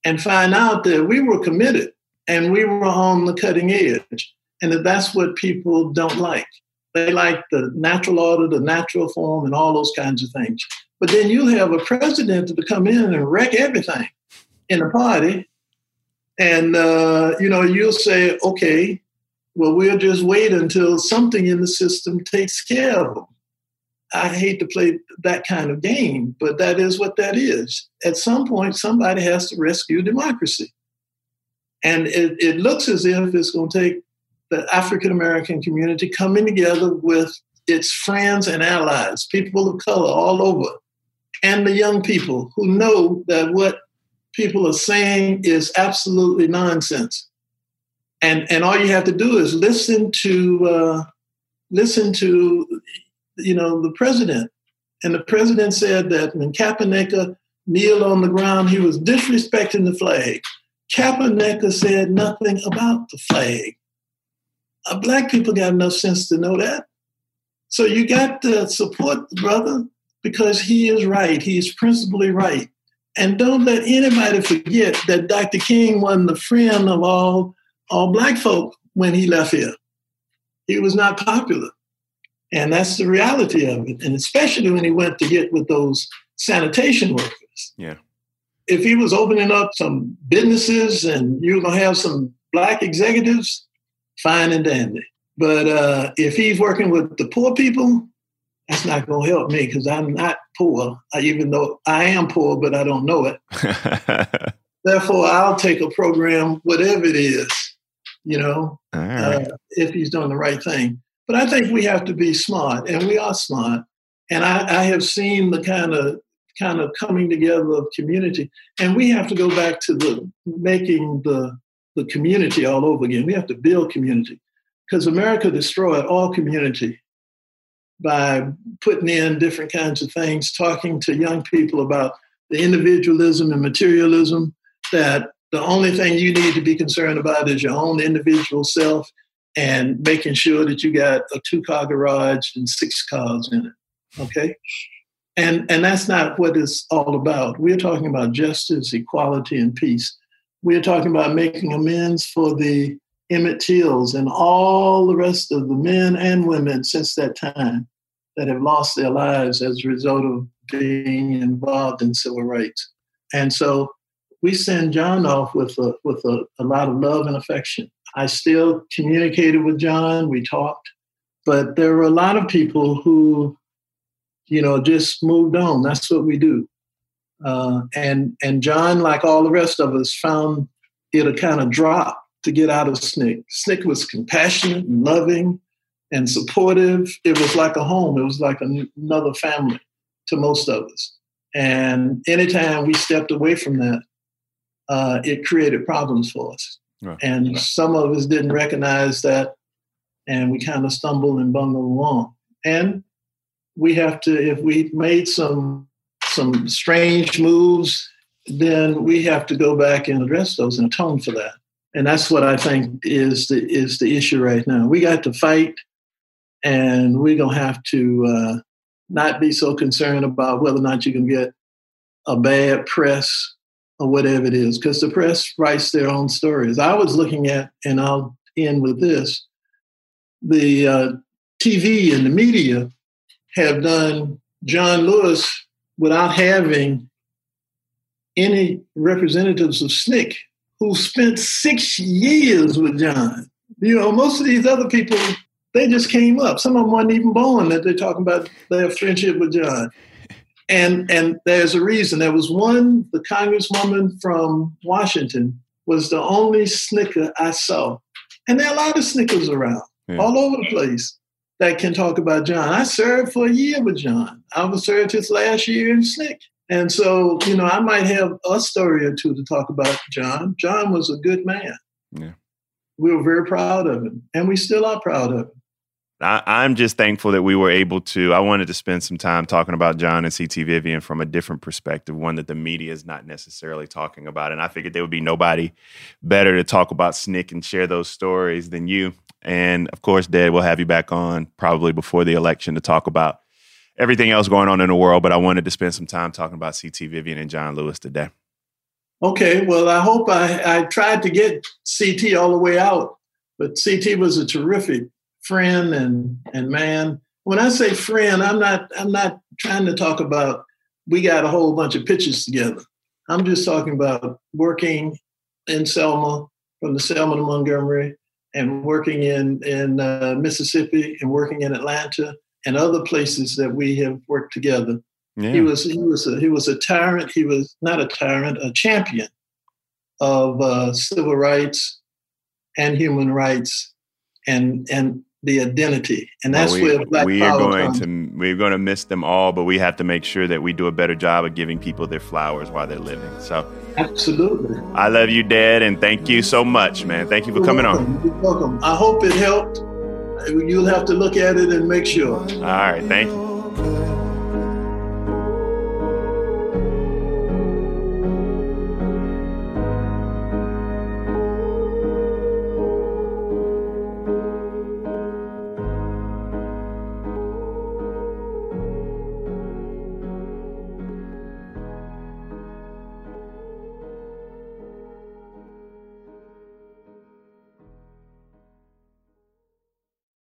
and find out that we were committed and we were on the cutting edge. And that that's what people don't like. They like the natural order, the natural form, and all those kinds of things. But then you have a president to come in and wreck everything in the party. And, uh, you know, you'll say, okay, well, we'll just wait until something in the system takes care of them. I hate to play that kind of game, but that is what that is. At some point, somebody has to rescue democracy. And it, it looks as if it's going to take the African American community coming together with its friends and allies, people of color all over, and the young people who know that what people are saying is absolutely nonsense. And, and all you have to do is listen to uh, listen to you know, the president. And the president said that when Kaepernick kneeled on the ground, he was disrespecting the flag. Kaepernick said nothing about the flag. Uh, black people got enough sense to know that. So you got to support the brother because he is right. He is principally right. And don't let anybody forget that Dr. King wasn't the friend of all, all black folk when he left here. He was not popular. And that's the reality of it. And especially when he went to get with those sanitation workers. Yeah. If he was opening up some businesses and you're going to have some black executives, fine and dandy. But uh, if he's working with the poor people, that's not going to help me because I'm not poor, I, even though I am poor, but I don't know it. (laughs) Therefore, I'll take a program, whatever it is, you know, right. uh, if he's doing the right thing. But I think we have to be smart, and we are smart. And I, I have seen the kind of kind of coming together of community, and we have to go back to the making the the community all over again. We have to build community because America destroyed all community by putting in different kinds of things, talking to young people about the individualism and materialism that the only thing you need to be concerned about is your own individual self and making sure that you got a two car garage and six cars in it. Okay? And, and that's not what it's all about. We're talking about justice, equality, and peace. We're talking about making amends for the Emmett Tills and all the rest of the men and women since that time that have lost their lives as a result of being involved in civil rights. And so we send John off with a, with a, a lot of love and affection. I still communicated with John, we talked, but there were a lot of people who you know, just moved on. That's what we do. Uh, and and John, like all the rest of us, found it a kind of drop to get out of SNCC. SNCC was compassionate and loving and supportive. It was like a home. It was like another family to most of us. And anytime we stepped away from that, uh, it created problems for us. Right. And right. some of us didn't recognize that, and we kind of stumbled and bungled along. And we have to, if we made some some strange moves, then we have to go back and address those and atone for that. And that's what I think is the is the issue right now. We got to fight, and we're gonna have to uh, not be so concerned about whether or not you can get a bad press or whatever it is, because the press writes their own stories. I was looking at, and I'll end with this: the uh, TV and the media have done John Lewis without having any representatives of SNCC who spent six years with John. You know, most of these other people, they just came up. Some of them weren't even born that they're talking about their friendship with John. And and there's a reason. There was one, the congresswoman from Washington was the only snicker I saw. And there are a lot of snickers around, yeah. all over the place that can talk about John. I served for a year with John. I was served his last year in SNCC. And so, you know, I might have a story or two to talk about John. John was a good man. Yeah. We were very proud of him, and we still are proud of him. I, am just thankful that we were able to. I wanted to spend some time talking about John and CT Vivian from a different perspective, one that the media is not necessarily talking about. And I figured there would be nobody better to talk about SNCC and share those stories than you. And of course, Dad, we'll have you back on probably before the election to talk about everything else going on in the world. But I wanted to spend some time talking about CT Vivian and John Lewis today. Okay, well, I hope I, I tried to get CT all the way out, but CT was a terrific friend and and man. When I say friend, I'm not I'm not trying to talk about we got a whole bunch of pictures together. I'm just talking about working in Selma, from the Selma to Montgomery, and working in in uh, Mississippi, and working in Atlanta, and other places that we have worked together. Yeah. He was he was a, he was a tyrant. He was not a tyrant, a champion of uh, civil rights and human rights, and and the identity, and that's well, we, where Black we are going comes. to we're going to miss them all, but we have to make sure that we do a better job of giving people their flowers while they're living. So, absolutely, I love you, Dad, and thank you so much, man. Thank you for You're coming welcome. on. You're welcome. I hope it helped. You'll have to look at it and make sure. All right, thank you.